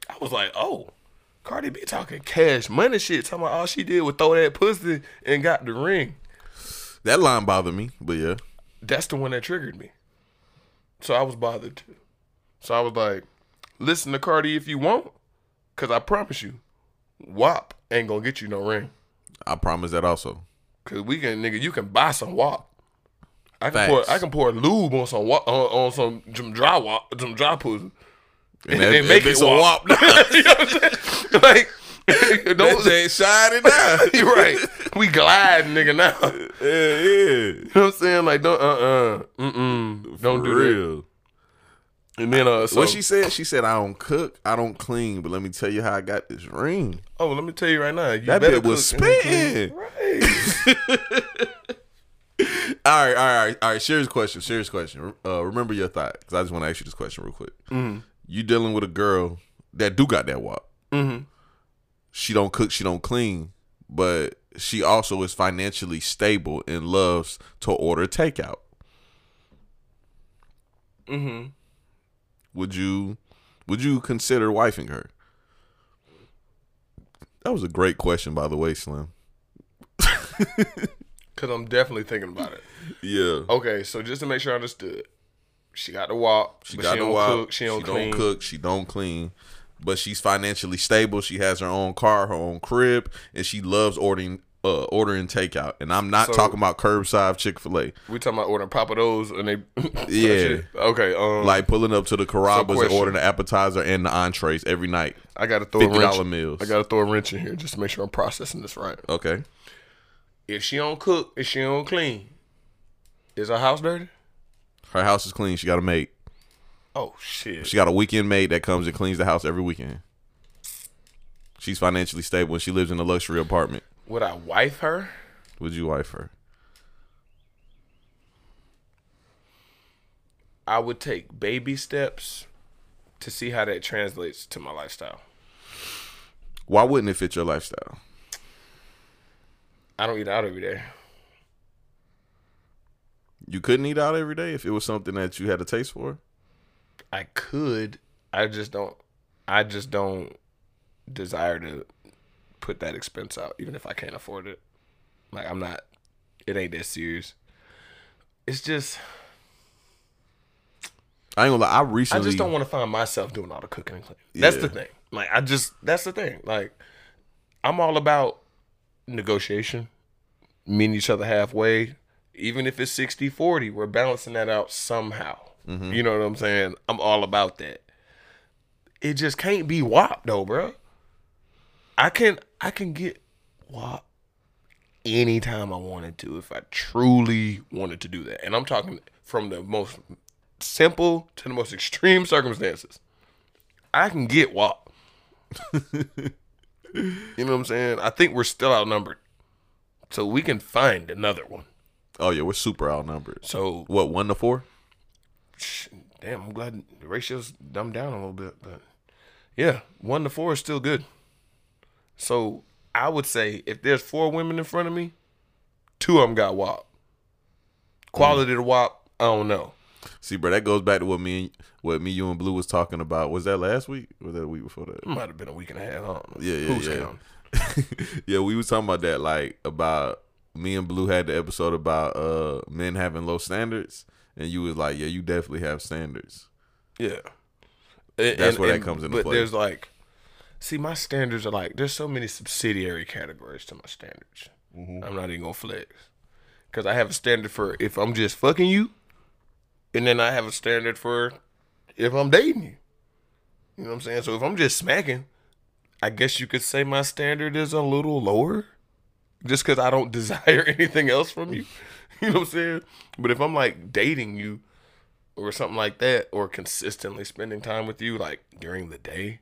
D: I was like, oh, Cardi B talking cash money shit, talking about all she did was throw that pussy and got the ring.
A: That line bothered me, but yeah.
D: That's the one that triggered me. So I was bothered too. So I was like, listen to Cardi if you want, cause I promise you, WAP ain't gonna get you no ring.
A: I promise that also.
D: Cause we can, nigga, you can buy some WAP. I can
A: Facts.
D: pour, I can pour lube on some WAP, on, on some, some dry WAP, some dry pussy,
A: And,
D: and,
A: that,
D: make it WAP.
A: wop. [laughs] [laughs]
D: you know what I'm saying? Like, [laughs] those,
A: ain't shining now.
D: You're right. We glide, nigga. Now, you
A: Yeah, yeah.
D: know what I'm saying? Like, don't, uh, uh, mm, mm, don't
A: For
D: do that. And then, uh, so,
A: what she said? She said, "I don't cook, I don't clean, but let me tell you how I got this ring."
D: oh, let me tell you right now, you
A: That bitch was
D: cook and clean.
A: spitting. [laughs]
D: Right.
A: All right, all right, all right. Serious question. Serious question. Uh, remember your thought, because I just want to ask you this question real quick.
D: Mm-hmm.
A: You dealing with a girl that do got that walk.
D: Mhm.
A: She don't cook, she don't clean, but she also is financially stable and loves to order takeout.
D: Mm-hmm.
A: Would you, would you consider wifing her? That was a great question, by the way, Slim. [laughs]
D: Cause I'm definitely thinking about it.
A: Yeah.
D: Okay, so just to make sure I understood, she got to walk.
A: She got
D: she don't
A: walk.
D: cook. She don't clean.
A: cook. She don't clean. But she's financially stable. She has her own car, her own crib, and she loves ordering uh, ordering takeout. And I'm not
D: So-
A: talking about curbside Chick Fil A.
D: We talking about ordering Pappadeaux and they. [laughs]
A: Yeah.
D: Okay. Um.
A: Like pulling up to the Carrabba's and ordering the appetizer and the entrees every night.
D: I gotta throw a
A: $50
D: wrench.
A: meals.
D: I gotta throw a wrench in here just to make sure I'm processing this right.
A: Okay.
D: If she don't cook, if she don't clean, is her house dirty?
A: Her house is clean. She got a maid.
D: Oh shit.
A: She got a weekend maid that comes and cleans the house every weekend. She's financially stable and she lives in a luxury apartment.
D: Would I wife her?
A: Would you wife her?
D: I would take baby steps to see how that translates to my lifestyle.
A: Why wouldn't it fit your lifestyle?
D: I don't eat out every day.
A: You couldn't eat out every day if it was something that you had a taste for.
D: I could. I just don't. I just don't desire to put that expense out, even if I can't afford it. Like I'm not. It ain't that serious. It's just.
A: I ain't gonna lie. I recently.
D: I just don't want to find myself doing all the cooking and cleaning. That's the thing. Like I just. That's the thing. Like I'm all about negotiation, meeting each other halfway. Even if it's 60 40, we're balancing that out somehow. Mm-hmm. You know what I'm saying? I'm all about that. It just can't be WAP though, bro. I can I can get WAP anytime I wanted to if I truly wanted to do that. And I'm talking from the most simple to the most [laughs] extreme circumstances. I can get WAP. [laughs] you know what I'm saying? I think we're still outnumbered. So we can find another one.
A: Oh yeah, we're super outnumbered.
D: So
A: What one to four?
D: damn, I'm glad the ratio's dumbed down a little bit, but yeah, one to four is still good. So I would say if there's four women in front of me, two of them got WAP. Quality of the WAP, I don't know.
A: See, bro, that goes back to what me and what me, you, and Blue was talking about. Was that last week? Or was that week before that?
D: It might have been a week and a half. I.
A: Yeah, yeah,
D: Who's
A: yeah. [laughs] yeah, we was talking about that, like about me and Blue had the episode about uh men having low standards, and you was like, yeah, you definitely have standards.
D: Yeah. And-
A: That's
D: and-
A: where that comes into
D: but
A: play.
D: there's like, see, my standards are like, there's so many subsidiary categories to my standards.
A: Mm-hmm.
D: I'm not even gonna flex because I have a standard for if I'm just fucking you, and then I have a standard for if I'm dating you. You know what I'm saying? So if I'm just smacking, I guess you could say my standard is a little lower, just because I don't [laughs] desire anything else from you. [laughs] You know what I'm saying? But if I'm like dating you or something like that, or consistently spending time with you, like during the day,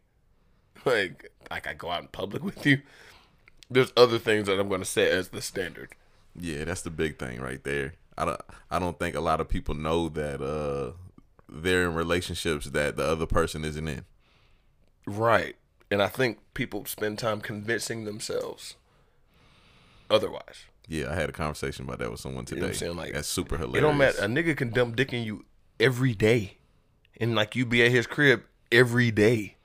D: [laughs] like like I go out in public with you, there's other things that I'm gonna set as the standard.
A: Yeah, that's the big thing right there. I don't I don't think a lot of people know that uh they're in relationships that the other person isn't in.
D: Right. And I think people spend time convincing themselves otherwise.
A: Yeah, I had a conversation about that with someone
D: You
A: today.
D: know what I'm saying? Like
A: that's super hilarious.
D: It don't matter. A nigga can dump dick in you every day. And like you be at his crib every day.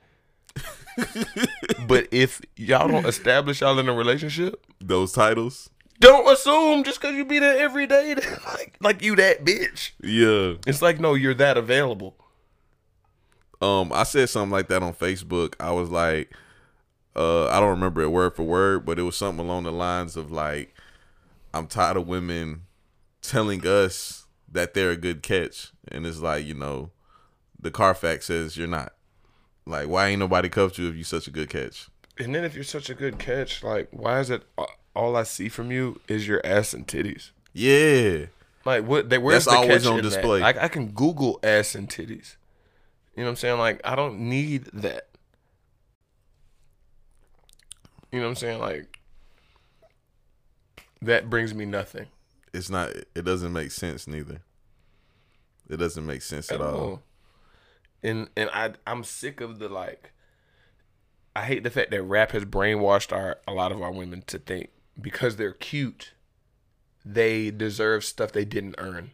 D: But if y'all don't establish y'all in a relationship,
A: Those titles.
D: don't assume just because you be there every day that, [laughs] like like you that bitch.
A: Yeah.
D: It's like no, you're that available.
A: Um, I said something like that on Facebook. I was like, uh, I don't remember it word for word, but it was something along the lines of like, I'm tired of women telling us that they're a good catch, and it's like, you know, the Carfax says you're not. Like, why ain't nobody cuffed you if you such a good catch?
D: And then if you're such a good catch, like why is it all I see from you is your ass and titties?
A: Yeah.
D: Like what? They, where's
A: That's
D: the
A: always
D: catch
A: on
D: that?
A: display.
D: Like I can Google ass and titties. You know what I'm saying? Like I don't need that. You know what I'm saying? Like that brings me nothing
A: It's not. It doesn't make sense neither. It doesn't make sense at, all.
D: And and I I'm sick of the like. I hate the fact that rap has brainwashed our a lot of our women to think because they're cute, they deserve stuff they didn't earn.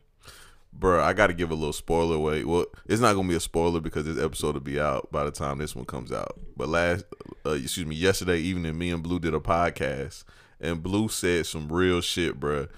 A: Bruh, I got to give a little spoiler away. Well, it's not gonna be a spoiler because this episode will be out by the time this one comes out. But last, uh, excuse me, yesterday evening, me and Blue did a podcast, and Blue said some real shit, bruh.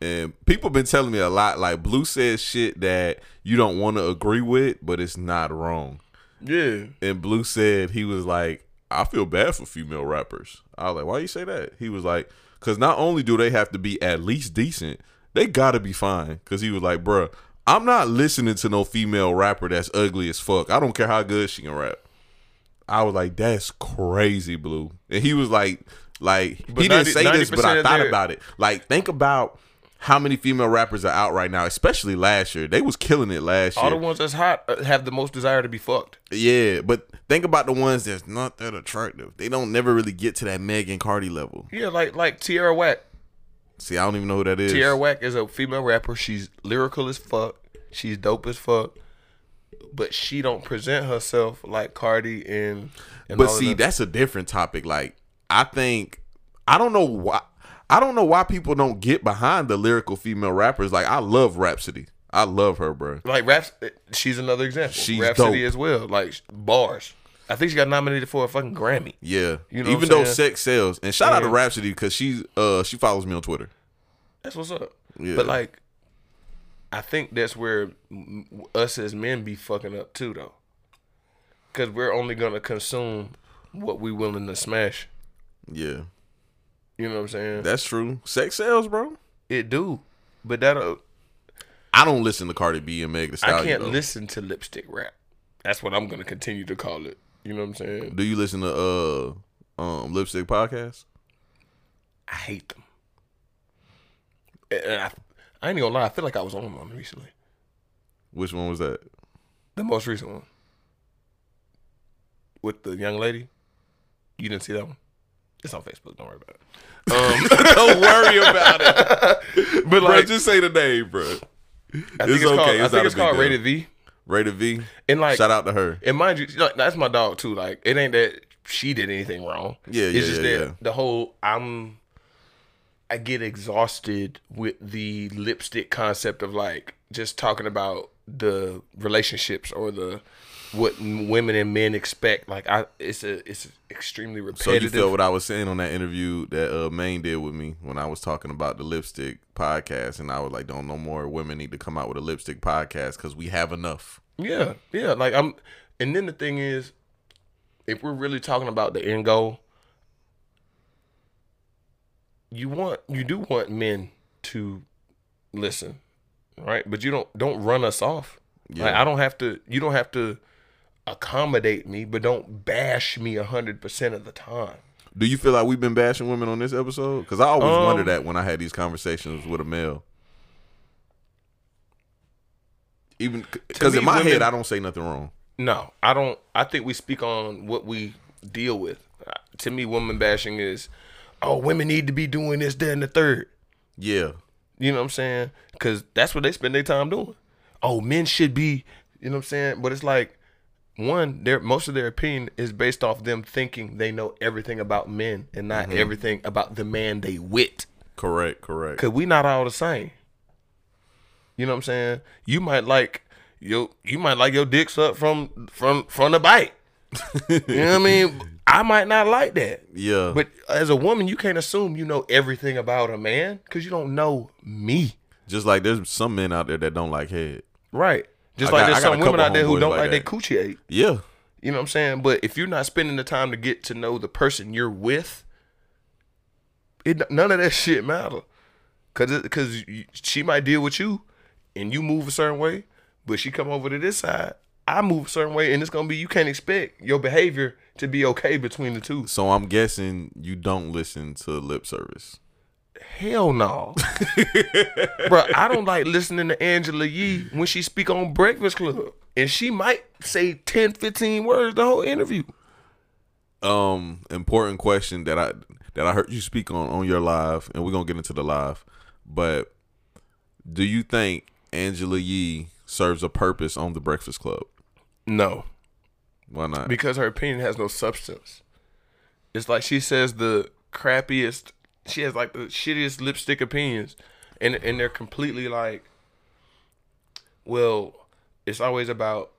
A: And people been telling me a lot. Like Blue says shit that you don't want to agree with, but it's not wrong.
D: Yeah.
A: And Blue said he was like, I feel bad for female rappers. I was like, why you say that? He was like, because not only do they have to be at least decent, they gotta be fine. Because he was like, bruh, I'm not listening to no female rapper that's ugly as fuck. I don't care how good she can rap. I was like, that's crazy, Blue. And he was like, like
D: But
A: he
D: 90
A: didn't say this, but I thought
D: their-
A: about it. Like, think about how many female rappers are out right now, especially last year. They was killing it last year.
D: All the ones that's hot uh, have the most desire to be fucked.
A: Yeah, but think about the ones that's not that attractive. They don't never really get to that Megan Cardi level.
D: Yeah, like like Tierra Whack.
A: See, I don't even know who that is.
D: Tierra Whack is a female rapper. She's lyrical as fuck. She's dope as fuck. But she don't present herself like Cardi and. and
A: but see, that's a different topic. Like, I think I don't know why I don't know why people don't get behind the lyrical female rappers. Like, I love Rapsody. I love her, bro.
D: like raps. She's another example.
A: She's
D: Rapsody
A: dope.
D: as well. Like bars. I think she got nominated for a fucking Grammy.
A: Yeah,
D: You know
A: even though sex sells. And shout out to
D: Yeah.
A: Rapsody because she's uh she follows me on Twitter.
D: That's what's up.
A: Yeah.
D: But like, I think that's where us as men be fucking up too, though. Because we're only gonna consume what we willing to smash.
A: Yeah,
D: You know what I'm saying?
A: that's true. Sex sells, bro.
D: it do, but that uh,
A: I don't listen to Cardi B and Meg Thee
D: I can't
A: though.
D: listen to lipstick rap. That's what I'm gonna continue to call it. You know what I'm saying?
A: Do you listen to uh um lipstick podcast?
D: I hate them. And I, I ain't gonna lie. I feel like I was on one recently.
A: Which one was that?
D: The most recent one with the young lady. You didn't see that one? It's on Facebook. Don't worry about it. Um, [laughs]
A: Don't worry about it. [laughs]
D: but
A: bro,
D: like,
A: just say the name, bro.
D: I think
A: it's
D: it's, called,
A: okay.
D: I
A: It's
D: think
A: not a
D: it's called
A: deal.
D: Rated V.
A: Rated V.
D: And like,
A: Shout out to her.
D: and mind you, that's my dog too. Like, it ain't that she did anything wrong.
A: Yeah,
D: it's
A: yeah,
D: just
A: yeah,
D: that
A: yeah.
D: the whole I'm. I get exhausted with the lipstick concept of like just talking about the relationships or the what women and men expect. Like I, it's a it's extremely repetitive.
A: So you feel what I was saying on that interview that uh Maine did with me when I was talking about the lipstick podcast, and I was like, "Don't no more women need to come out with a lipstick podcast because we have enough."
D: Yeah, yeah. Like I'm, and then the thing is, if we're really talking about the end goal, you want you do want men to listen, right? But you don't don't run us off. Like
A: Yeah.
D: I don't have to. You don't have to accommodate me, but don't bash me a hundred percent of the time.
A: Do you feel like we've been bashing women on this episode? Because I always
D: Um,
A: wonder that when I had these conversations with a male. Even because in my
D: women-
A: head, I don't say nothing wrong.
D: No, I don't. I think we speak on what we deal with. Uh, To me, woman bashing is, oh, women need to be doing this, that, and the third.
A: Yeah,
D: You know what I'm saying? Because that's what they spend their time doing. Oh, men should be. You know what I'm saying? But it's like, one, their most of their opinion is based off them thinking they know everything about men and not mm-hmm. everything about the man they wit.
A: correct, correct.
D: Cause we not all the same. You know what I'm saying? You might like your you might like your dicks up from from from the bite. you know what I [laughs] mean? I might not like that.
A: Yeah.
D: But as a woman, you can't assume you know everything about a man because you don't know me.
A: just like there's some men out there that don't like head.
D: Right. Just
A: I
D: like
A: got-
D: there's
A: I got a
D: some women out there who don't
A: like
D: like their coochie ate.
A: Yeah.
D: You know what I'm saying? But if you're not spending the time to get to know the person you're with, it none of that shit matter. Cause it, cause she might deal with you, and you move a certain way, but she come over to this side, I move a certain way, and it's gonna be you can't expect your behavior to be okay between the two.
A: So I'm guessing you don't listen to lip service.
D: Hell no, [laughs] bro. I don't like listening to Angela Yee when she speak on Breakfast Club, and she might say 10, 15 words the whole interview.
A: Um, important question that I that I heard you speak on on your live, and we're gonna get into the live. But do you think Angela Yee serves a purpose on the Breakfast Club?
D: No.
A: Why not?
D: because her opinion has no substance. It's like she says the crappiest. She has like the shittiest lipstick opinions, and and they're completely like. Well, it's always about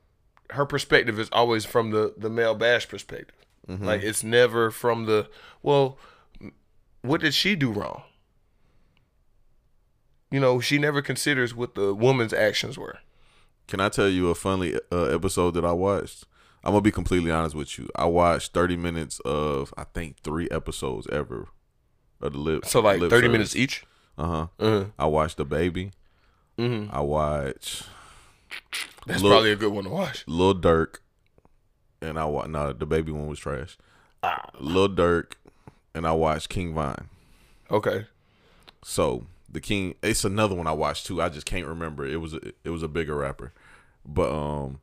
D: her perspective is always from the the male bash perspective. Like it's never from the well. What did she do wrong? You know, she never considers what the woman's actions were.
A: Can I tell you a funny uh, episode that I watched? I'm gonna be completely honest with you. I watched 30 minutes of I think three episodes ever of the lip.
D: So like
A: lip
D: thirty
A: service.
D: minutes each.
A: Uh-huh.
D: Uh,
A: I watched the baby.
D: Mhm.
A: I watched
D: that's
A: Look-
D: probably a good one to watch.
A: Lil Durk, and I watched. No, the baby one was trash. Lil Durk, and I watched King Von.
D: Okay.
A: So the King, it's another one I watched too. I just can't remember. It was a, it was a bigger rapper, but um,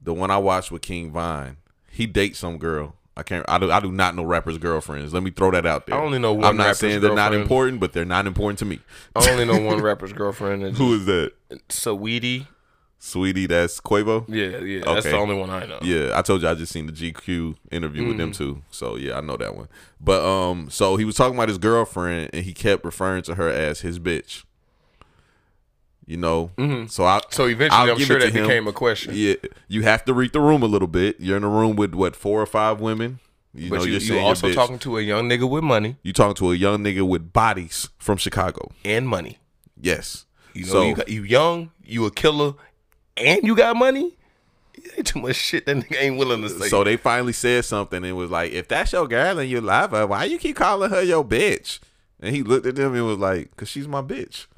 A: the one I watched with King Von, he dates some girl. I can't. I do. I do not know rappers' girlfriends. Let me throw that out there.
D: I only know one
A: I'm not saying they're not important, but they're not important to me.
D: I only know one [laughs] rapper's girlfriend.
A: Who is that?
D: Saweetie.
A: Sweetie, that's Quavo.
D: Yeah, yeah. That's the only one I know.
A: Yeah, I told you I just seen the GQ interview with them too. So yeah, I know that one. But um, so he was talking about his girlfriend, and he kept referring to her as his bitch. You know, mm-hmm. so I
D: So eventually,
A: I'll
D: I'm sure that
A: him.
D: became a question.
A: Yeah, you have to read the room a little bit. You're in a room with what four or five women. You
D: but
A: know,
D: you,
A: you're
D: also talking to a young nigga with money
A: You talking to a young nigga with bodies from Chicago.
D: and money.
A: Yes.
D: You know,
A: so
D: you, got, you young, you a killer, and you got money. Ain't too much shit that nigga ain't willing to say.
A: So they finally said something and it was like, if that's your girl and you love her, why you keep calling her your bitch? And he looked at them and was like, cause she's my bitch. [laughs]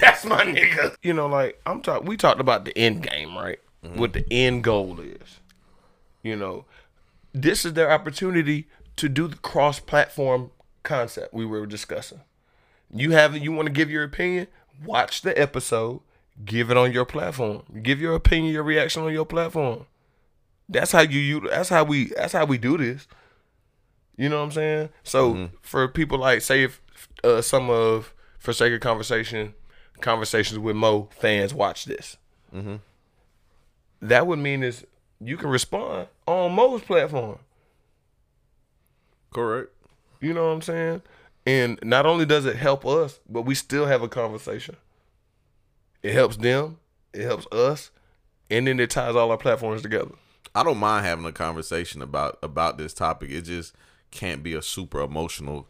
D: That's my nigga. You know, like I'm talking. We talked about the end game, right? Mm-hmm. What the end goal is. You know, this is their opportunity to do the cross-platform concept we were discussing. You have you want to give your opinion? Watch the episode. Give it on your platform. Give your opinion, your reaction on your platform. That's how you. you that's how we. That's how we do this. You know what I'm saying? So for people like say if uh, some of for sake of conversation, conversations with Mo fans watch this, that would mean is you can respond on Mo's platform.
A: Correct.
D: You know what I'm saying? And not only does it help us, but we still have a conversation. It helps them, it helps us, and then it ties all our platforms together.
A: I don't mind having a conversation about about this topic. It just can't be a super emotional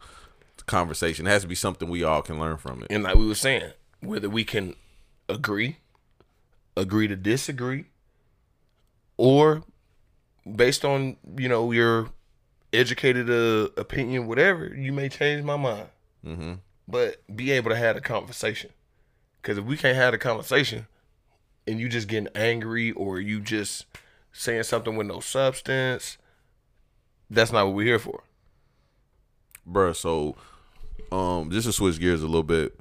A: conversation. It has to be something we all can learn from it.
D: And like we were saying, whether we can agree, agree to disagree, or based on you know your educated uh, opinion, whatever, you may change my mind.
A: Mm-hmm.
D: But be able to have a conversation, because if we can't have a conversation, and you just getting angry or you just saying something with no substance, that's not what we're here for.
A: Bruh, so um just to switch gears a little bit.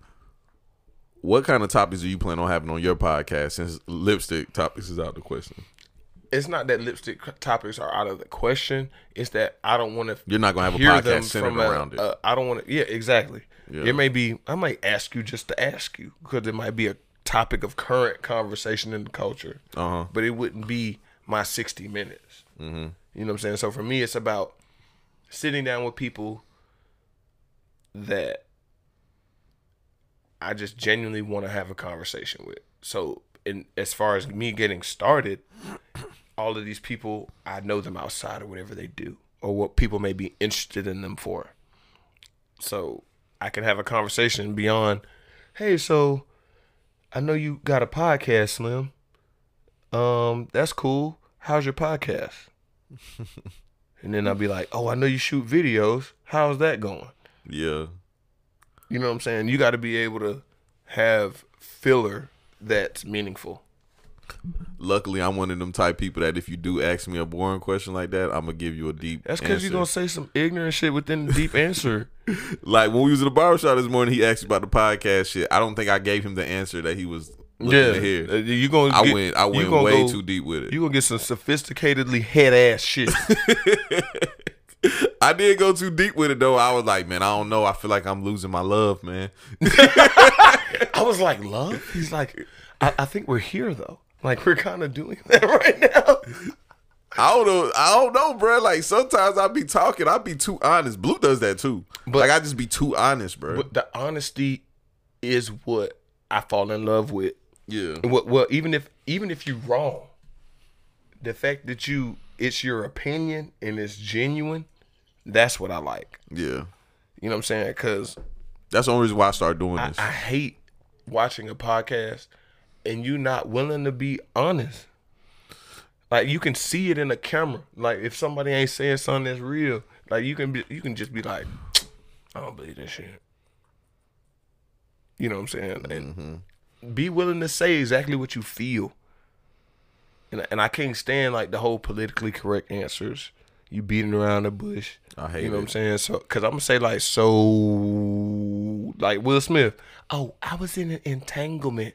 A: What kind of topics do you plan on having on your podcast since lipstick topics is out of the question?
D: It's not that lipstick topics are out of the question. It's that I don't want to.
A: You're not gonna have a podcast centered
D: from a-
A: around it.
D: uh, I don't want to. Yeah, exactly.
A: Yeah.
D: It may be. I might ask you just to ask you because it might be a topic of current conversation in the culture.
A: Uh-huh.
D: But it wouldn't be my sixty minutes. Mm-hmm. You know what I'm saying? So for me, it's about sitting down with people that I just genuinely want to have a conversation with. So, in as far as me getting started, all of these people, I know them outside of whatever they do or what people may be interested in them for. So I can have a conversation beyond, hey, so I know you got a podcast, Slim. Um, that's cool. How's your podcast? [laughs] and then I'll be like, oh, I know you shoot videos. How's that going?
A: Yeah.
D: You know what I'm saying? You got to be able to have filler that's meaningful.
A: Luckily, I'm one of them type people that if you do ask me a boring question like that, I'm gonna give you a deep.
D: That's because you're gonna say some ignorant shit within the deep answer. [laughs]
A: Like when we was at the barbershop this morning, he asked about the podcast shit. I don't think I gave him the answer that he was looking
D: yeah,
A: to hear.
D: Uh, you gonna.
A: I
D: get-
A: went I went way
D: go-
A: too deep with it.
D: You gonna get some sophisticatedly head ass shit. [laughs] [laughs]
A: I did go too deep with it though. I was like, man, I don't know. I feel like I'm losing my love, man. [laughs]
D: I was like, love. He's like, I, I think we're here though. Like we're kind of doing that [laughs] right now.
A: I don't know. I don't know, bro. Like sometimes I be talking, I be too honest. Blue does that too.
D: But-
A: like I just be too honest, bro.
D: But the honesty is what I fall in love with.
A: yeah,
D: Well, well, even if even if you wrong, the fact that you it's your opinion and it's genuine, that's what I like.
A: yeah.
D: You know what I'm saying? Because
A: That's the only reason why I started doing
D: I,
A: this.
D: I hate watching a podcast and you not willing to be honest. Like you can see it in the camera. Like if somebody ain't saying something that's real, like you can be, you can just be like, I don't believe this shit. You know what I'm saying? And mm-hmm. be willing to say exactly what you feel. And and I can't stand like the whole politically correct answers. You beating around the bush.
A: I hate
D: You know what. I'm saying? So, cause I'm gonna say like so, like Will Smith. Oh, I was in an entanglement.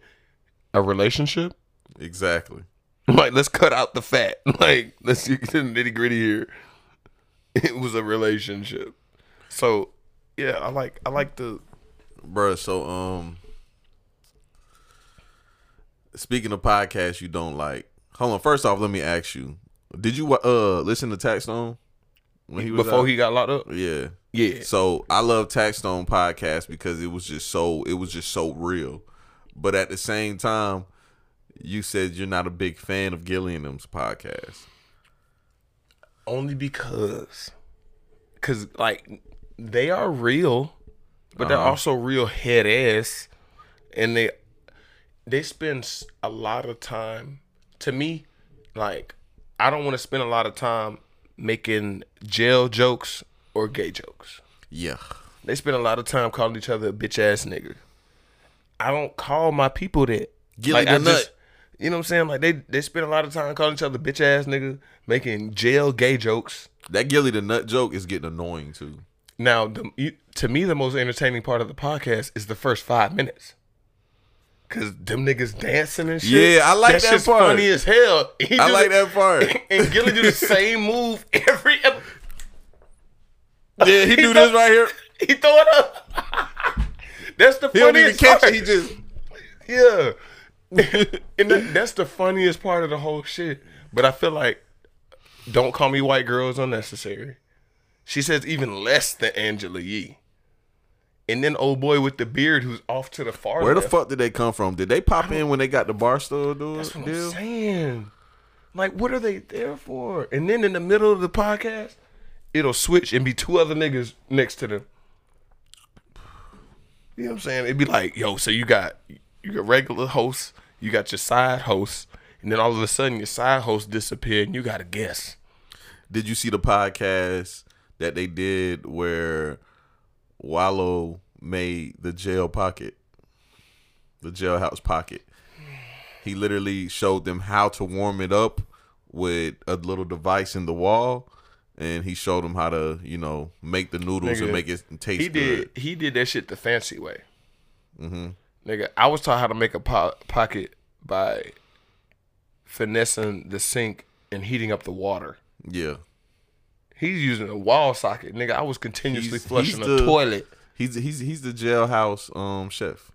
D: A relationship?
A: exactly. [laughs]
D: Like, let's cut out the fat. [laughs] Like, let's get to the nitty gritty here. It was a relationship. So, yeah, I like I like the
A: Bruh, so um speaking of podcasts you don't like. Hold on, first off, let me ask you. Did you uh listen to Taxstone when he was
D: before
A: out?
D: he got locked up.
A: Yeah.
D: Yeah.
A: So I love Taxstone podcast because it was just so it was just so real. But at the same time, you said you're not a big fan of Gilliam's podcast.
D: only because because like they are real but they're
A: Uh-huh.
D: also real head ass and they they spend a lot of time to me like i don't want to spend a lot of time making jail jokes or gay jokes
A: Yeah.
D: they spend a lot of time calling each other a bitch ass nigga i don't call my people that
A: Gilly
D: like, I
A: nut.
D: you know what i'm saying like they they spend a lot of time calling each other bitch ass nigga making jail gay jokes
A: That Gilly the Nut joke is getting annoying too.
D: Now, the, you, to me, the most entertaining part of the podcast is the first five minutes. Cause them niggas dancing and shit.
A: Yeah, I like that
D: shit's
A: part.
D: Funny as hell. [laughs] He
A: I like
D: the-
A: that part. [laughs]
D: And Gilly do the [laughs] same move every. ep-
A: Yeah, he do this right here.
D: He throw it up. That's the
A: He don't even
D: funniest
A: catch
D: part.
A: it. He just
D: Yeah. and that, that's the funniest part of the whole shit. But I feel like Don't Call Me White Girl is unnecessary. She says even less than Angela Yee. And then old boy with the beard who's off to the far
A: Where the fuck did they come from? Did they pop in when they got the Barstool deal?
D: That's what I'm saying. Like, what are they there for? And then in the middle of the podcast, it'll switch and be two other niggas next to them. You know what I'm saying? It'd be like, yo, so you got you got regular hosts, you got your side hosts, and then all of a sudden your side host disappeared and you got to guess.
A: Did you see the podcast that they did where Wallo made the jail pocket, the jailhouse pocket? He literally showed them how to warm it up with a little device in the wall, and he showed them how to, you know, make the noodles
D: Nigga,
A: and make it taste
D: He
A: good.
D: did he did that shit the fancy way. Mm-hmm. Nigga, I was taught how to make a po- pocket by finessing the sink and heating up the water.
A: Yeah,
D: He's using a wall socket, nigga. I was continuously
A: He's-
D: flushing
A: he's
D: a
A: the-
D: toilet.
A: he's he's he's the jailhouse um chef.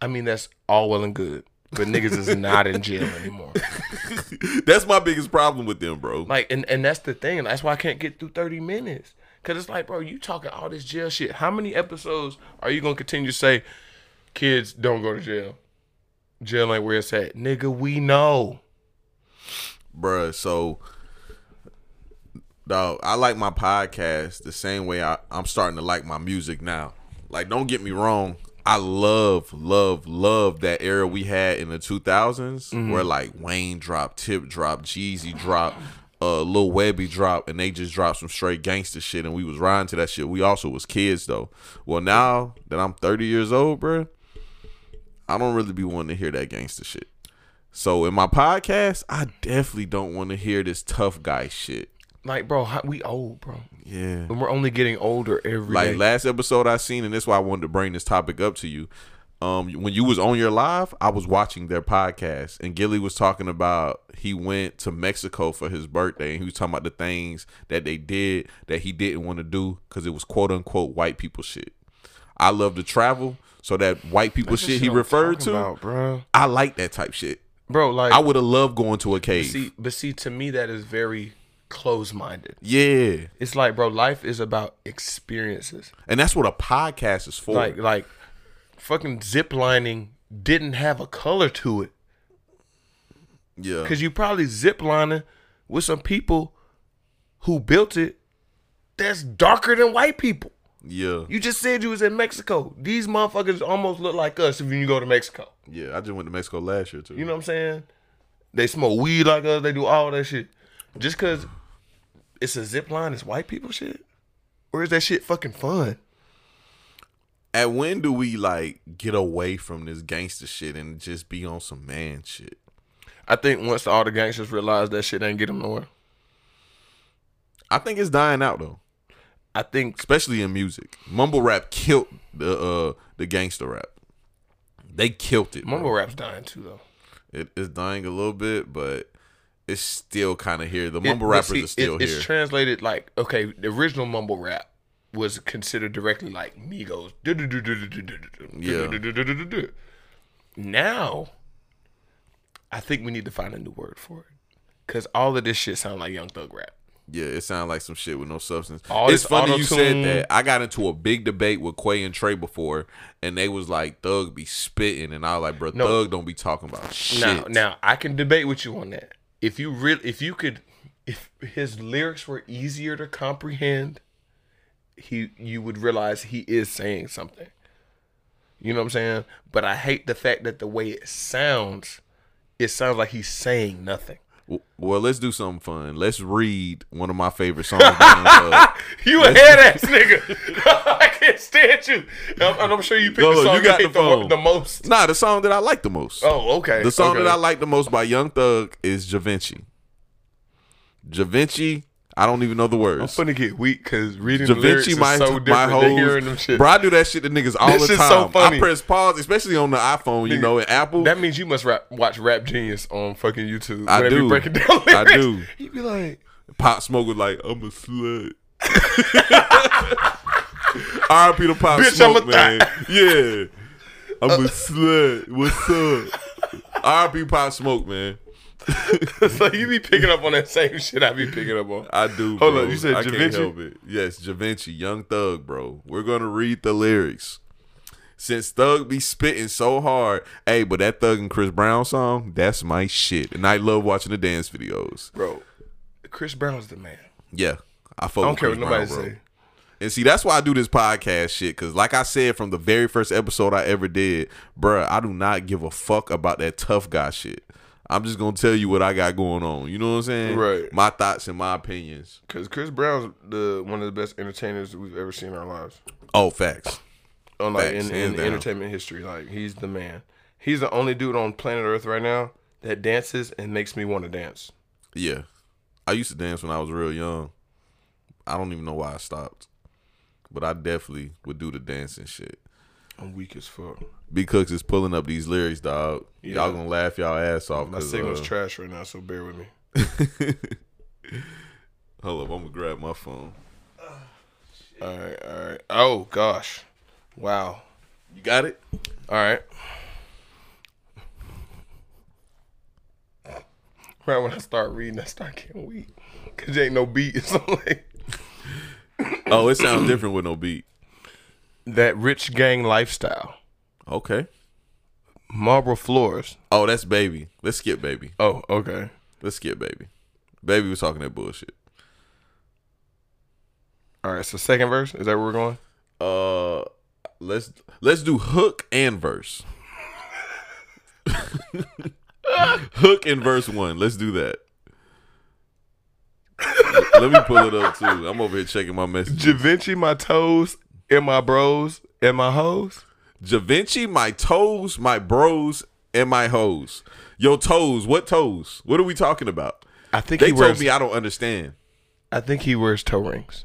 D: I mean, that's all well and good, but niggas is not in jail anymore. [laughs]
A: That's my biggest problem with them, bro.
D: Like, and and that's the thing. That's why I can't get through thirty minutes. Cause it's like, bro, you talking all this jail shit. How many episodes are you gonna continue to say, kids don't go to jail? Jail ain't where it's at, nigga. We know.
A: bruh. So, dog, I like my podcast the same way I, I'm starting to like my music now. Like, don't get me wrong. I love, love, love that era we had in the 2000s where like Wayne dropped, Tip dropped, Jeezy dropped, uh, Lil Webbie dropped, and they just dropped some straight gangster shit, and we was riding to that shit. We also was kids though. Well, now that I'm 30 years old, bruh, I don't really be wanting to hear that gangster shit. So in my podcast, I definitely don't want to hear this tough guy shit.
D: Like, bro, how, we old, bro,
A: Yeah.
D: and we're only getting older every
A: Like
D: day.
A: last episode I seen, and that's why I wanted to bring this topic up to you. Um, when you was on your live, I was watching their podcast, and Gilly was talking about he went to Mexico for his birthday, and he was talking about the things that they did that he didn't want to do because it was quote unquote white people shit. I love to travel, so that white people
D: That's the
A: shit he
D: I'm
A: referred to,
D: about, bro.
A: I like that type shit.
D: Bro, like
A: I would have loved going to a cave.
D: see, but see, to me, that is very close-minded.
A: yeah,
D: It's like, bro, life is about experiences.
A: and that's what a podcast is for.
D: Like, like, fucking zip lining didn't have a color to it
A: yeah,
D: because you probably zip lining with some people who built it that's darker than white people.
A: yeah,
D: You just said you was in Mexico. These motherfuckers almost look like us if you go to Mexico.
A: yeah. I just went to Mexico last year too.
D: You know what I'm saying? They smoke weed like us. They do all that shit. Just cause it's a zip line, it's white people shit. Or is that shit fucking fun?
A: At when do we like get away from this gangster shit and just be on some man shit?
D: I think once all the gangsters realize that shit ain't get them nowhere.
A: I think it's dying out though,
D: I think
A: especially in music. Mumble rap killed the uh the gangster rap. They killed it. bro.
D: mumble rap's dying too though.
A: It is dying a little bit, but it's still kind of here. The mumble
D: but
A: rappers
D: see,
A: are still
D: it-
A: here.
D: It's translated like okay, the original mumble rap was considered directly like Migos.
A: Yeah.
D: Now, I think we need to find a new word for it, cause all of this shit sound like Young Thug rap.
A: yeah, it sounds like some shit with no substance.
D: All
A: it's funny you said that. I got into a big debate with Quay and Trey before, and they was like, "Thug be spitting," and I was like, "Bro,
D: No.
A: Thug don't be talking about shit."
D: Now, now I can debate with you on that. If you really, if you could, if his lyrics were easier to comprehend, he you would realize he is saying something. You know what I'm saying? But I hate the fact that the way it sounds, it sounds like he's saying nothing.
A: Well, let's do something fun. Let's read one of my favorite songs. by Young Thug.
D: You a head ass nigga. [laughs] I can't stand you. And I'm, and I'm sure you picked
A: Go,
D: the song
A: you got
D: you
A: the
D: the,
A: phone.
D: the most.
A: Nah, the song that I like the most.
D: Oh, okay.
A: The song
D: okay.
A: that I like the most by Young Thug is Da Vinci. Vinci, I don't even know the words.
D: I'm finna get weak because reading
A: Da
D: the lyrics
A: Vinci,
D: is
A: my,
D: so
A: my
D: different
A: whole.
D: than hearing them shit.
A: Bro, I do that shit to niggas all
D: That
A: the time.
D: so funny.
A: I press pause, especially on the iPhone, you
D: Nigga,
A: know, and Apple.
D: That means you must rap, watch Rap Genius on fucking YouTube.
A: I do.
D: You break it down [laughs]
A: I do.
D: You be like,
A: Pop Smoke was like, I'm a slut. [laughs] R.I.P. to Pop
D: Bitch,
A: Smoke,
D: I'm a
A: man. Yeah. [laughs] I'm a slut. What's up? R.I.P. Pop Smoke, man. [laughs]
D: so you be picking up on that same shit I be picking up on.
A: I do.
D: Hold up, you said
A: I
D: Da
A: can't
D: Vinci?
A: help it. Yes, Da Vinci, Young Thug, bro. We're gonna read the lyrics. Since Thug be spitting so hard, hey, but that Thug and Chris Brown song, that's my shit, and I love watching the dance videos.
D: Bro, Chris Brown's the man.
A: Yeah, I fuck
D: I don't care
A: Chris
D: what nobody
A: Brown, bro.
D: say.
A: And see, that's why I do this podcast shit. Cause like I said from the very first episode I ever did, bruh, I do not give a fuck about that tough guy shit. I'm just gonna tell you what I got going on. You know what I'm saying?
D: Right.
A: My thoughts and my opinions.
D: Because Chris Brown's the one of the best entertainers we've ever seen in our lives.
A: Oh, facts.
D: On like
A: Facts,
D: in, in entertainment history, like he's the man. He's the only dude on planet Earth right now that dances and makes me want to dance.
A: Yeah. I used to dance when I was real young. I don't even know why I stopped. But I definitely would do the dancing shit.
D: I'm weak as fuck.
A: B Cooks is pulling up these lyrics, dog.
D: Yeah.
A: Y'all gonna laugh y'all ass off.
D: My signal's
A: uh,
D: trash right now, so bear with me. [laughs]
A: Hold up, I'm gonna grab my phone.
D: All right, all right. Oh gosh, wow.
A: You got it?
D: All right. Right when I start reading, I start getting weak because there ain't no beat. [laughs] Like
A: Oh, it sounds different with no beat.
D: That rich gang lifestyle.
A: Okay.
D: Marble floors.
A: Oh, that's baby. Let's skip baby.
D: Oh, okay.
A: Let's skip baby. Baby was talking that bullshit.
D: All right, so second verse is that where we're going?
A: Uh, let's let's do hook and verse. [laughs] hook and verse one. Let's do that. Let me pull it up too. I'm over here checking my messages.
D: Da Vinci, my toes, and my bros, and my hoes.
A: Da Vinci, my toes, my bros, and my hoes. Yo, toes. What toes? What are we talking about?
D: I think
A: They
D: he
A: told
D: wears.
A: me I don't understand.
D: I think he wears toe rings,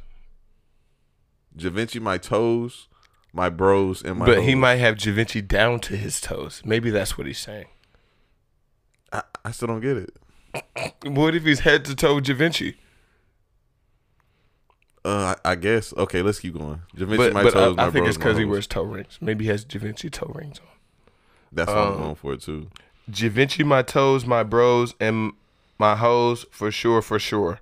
A: Da Vinci, my toes, my bros, and my.
D: but he might have Da Vinci down to his toes. Maybe that's what he's saying.
A: I, I still don't get it.
D: What if he's head to toe Da Vinci?
A: Uh, I, I guess. Okay, let's keep going. Da Vinci,
D: But,
A: my
D: but
A: toes,
D: I, I
A: my
D: think
A: bros,
D: it's
A: my
D: because he
A: hoes.
D: wears toe rings. Maybe he has Da Vinci toe rings on.
A: That's what I'm
D: um,
A: going for too.
D: Da Vinci, my toes, my bros, and my hoes for sure, for sure.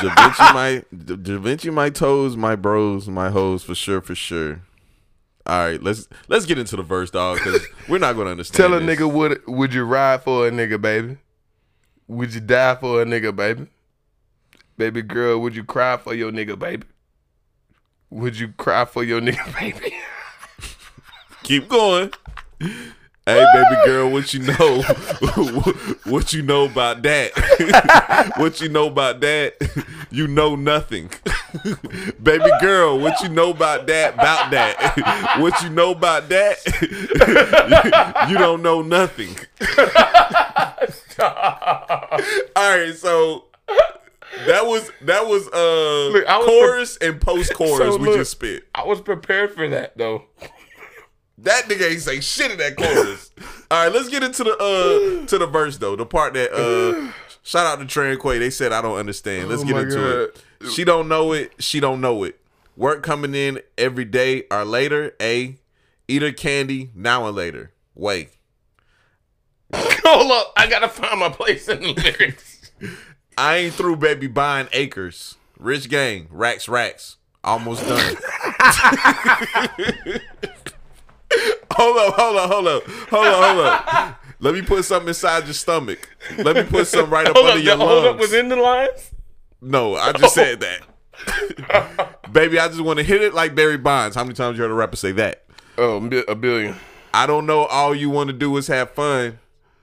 A: Da Vinci, [laughs] my Da Da Vinci, my toes, my bros, my hoes for sure, for sure. All right, let's let's get into the verse, dog, because [laughs] we're not gonna understand.
D: Tell a
A: this.
D: nigga would would you ride for a nigga, baby? Would you die for a nigga, baby? Baby girl, would you cry for your nigga, baby? Would you cry for your nigga, [laughs] baby?
A: Keep going. Hey, baby girl, what you know? [laughs] what you know about that? [laughs] what you know about that? You know nothing. baby girl, what you know about that? About that? what you know about that? you don't know nothing. All right, so that was that was uh
D: Look, I was
A: chorus and post chorus [laughs]
D: So
A: we
D: look-
A: just spit.
D: I was prepared for that though.
A: That nigga ain't say shit in that chorus. [laughs] All right, let's get into the uh [sighs] to the verse though. The part that uh [sighs] shout out to Tran Quay. They said I don't understand. Let's
D: Oh
A: get into it. She don't know it. She don't know it. Work coming in every day or later. A eat her candy now and later. Wait. [laughs]
D: Hold up, I gotta find my place in the lyrics.
A: I ain't through, baby, buying acres. Rich gang, racks, racks. Almost done. [laughs] hold up, hold up, hold up, hold up, hold up. Let me put something inside your stomach. Let me put something right up
D: hold
A: under
D: up,
A: your
D: the-
A: lungs.
D: hold up within the lines.
A: no, I just said that. [laughs] baby, I just want to hit it like Barry Bonds. How many times you heard a rapper say that?
D: Oh, a billion.
A: I don't know. All you want to do is have fun.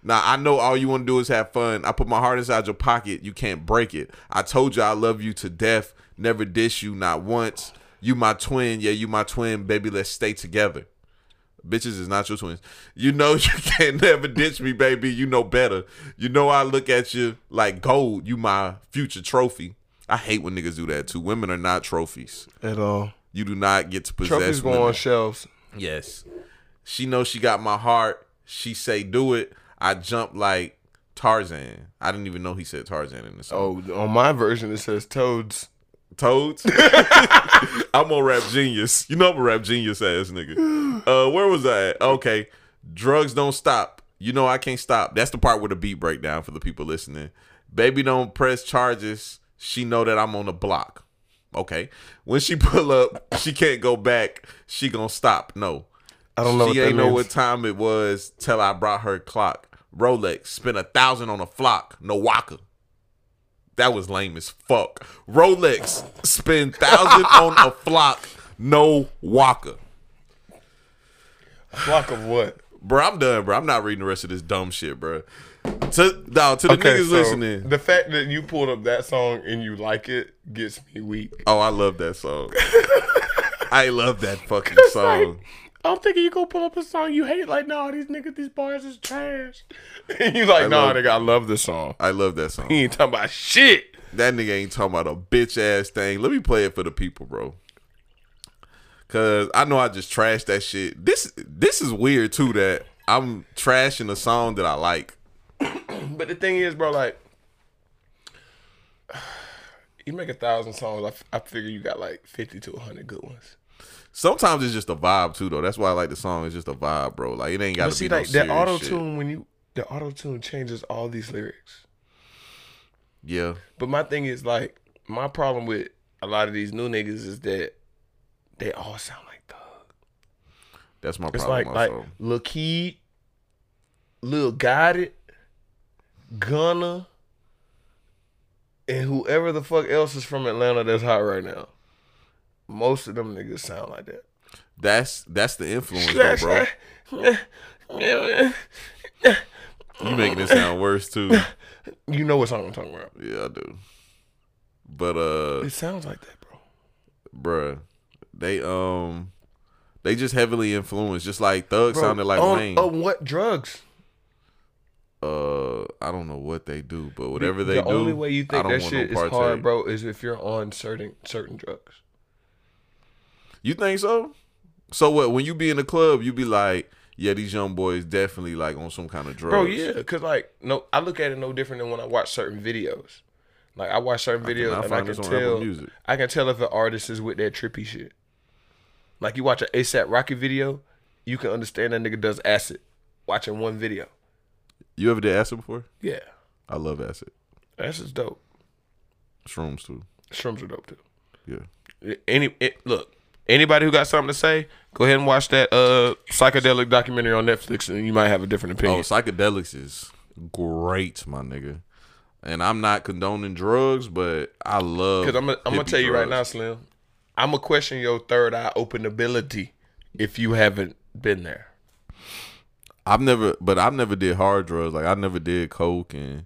A: Now I know all you want to do is have fun. I put my heart inside your pocket. You can't break it. I told you I love you to death. Never dish you, not once. You my twin, yeah, you my twin, baby. Let's stay together. Bitches is not your twins. You know [laughs] you can't never ditch me, baby. You know better. You know I look at you like gold. You my future trophy. I hate when niggas do that too. Women are not trophies.
D: At all.
A: You do not get to possess
D: Trophies go
A: women.
D: on shelves.
A: Yes. She knows she got my heart. She say do it. I jump like Tarzan. I didn't even know he said Tarzan in the song.
D: Oh, on my version it says toads.
A: Toads. [laughs] I'm on rap genius. You know I'm a rap genius ass nigga. Uh, where was I at? Okay. Drugs don't stop. You know I can't stop. That's the part where the beat breakdown for the people listening. Baby don't press charges. She know that I'm on the block. Okay. When she pull up, she can't go back. She gonna stop. No.
D: I don't know
A: She ain't know
D: means.
A: what time it was till I brought her clock. Rolex spent a thousand on a flock. No Waka. That was lame as fuck. Rolex spend thousand on a [laughs] flock. No Waka.
D: Flock of what?
A: Bro, I'm done, bro. I'm not reading the rest of this dumb shit, bro. To dog, to the niggas
D: so
A: listening.
D: The fact that you pulled up that song and you like it gets me weak.
A: Oh, I love that song. [laughs] I love that fucking song.
D: I'm thinking you gonna pull up a song you hate, like, nah, these niggas, these bars is trash. [laughs] And you like, nah,
A: love-
D: nigga, I love this song.
A: I love that song. [laughs]
D: He ain't talking about shit.
A: That nigga ain't talking about a bitch ass thing. Let me play it for the people, bro. Cause I know I just trashed that shit. This this is weird too that I'm trashing a song that I like. [clears throat]
D: But the thing is, bro, like, [sighs] you make a thousand songs. I, f- I figure you got like 50 to 100 good ones.
A: Sometimes it's just a vibe too, though. That's why I like the song. It's just a vibe, bro. Like it ain't got to
D: see,
A: be no
D: like, that auto tune, when you, the auto tune changes all these lyrics.
A: Yeah,
D: But my thing is, like, my problem with a lot of these new niggas is that they all sound like Thug.
A: that's my
D: It's
A: problem.
D: like, like,
A: also.
D: Lil Keed, Lil Gotit, Gunna, and whoever the fuck else is from Atlanta that's hot right now. Most of them niggas sound like that.
A: That's that's the influence, though, bro. You making it sound worse too.
D: You know what song I'm talking about.
A: Yeah, I do. But uh,
D: It sounds like that, bro.
A: bruh, they um, they just heavily influenced, just like Thug
D: Bro,
A: sounded like
D: on,
A: Wayne.
D: On what drugs?
A: Uh, I don't know what they do, but whatever they
D: the
A: do, The
D: only way you think that
A: want
D: shit
A: no
D: is hard, bro, is if you're on certain certain drugs.
A: You think so? So what? When you be in the club, you be like, yeah, these young boys definitely like on some kind of drugs.
D: Bro, yeah, cause like no, I look at it no different than when I watch certain videos. Like I watch certain videos
A: cannot
D: and I can
A: this on Apple
D: tell,
A: Music.
D: I can tell if an artist is with that trippy shit. Like you watch an ASAP Rocky video, you can understand that nigga does acid. Watching one video,
A: You ever did acid before?
D: yeah,
A: I love acid.
D: acid's dope.
A: Shrooms too.
D: Shrooms are dope too.
A: Yeah.
D: Any it, look, anybody who got something to say, go ahead and watch that uh psychedelic documentary on Netflix, and you might have a different opinion.
A: Oh, psychedelics is great, my nigga. And I'm not condoning drugs, but I love.
D: Because I'm gonna I'm gonna tell you right now. Slim. I'm gonna question your third eye openability if you haven't been there.
A: I've never, but I've never did hard drugs. Like I never did coke and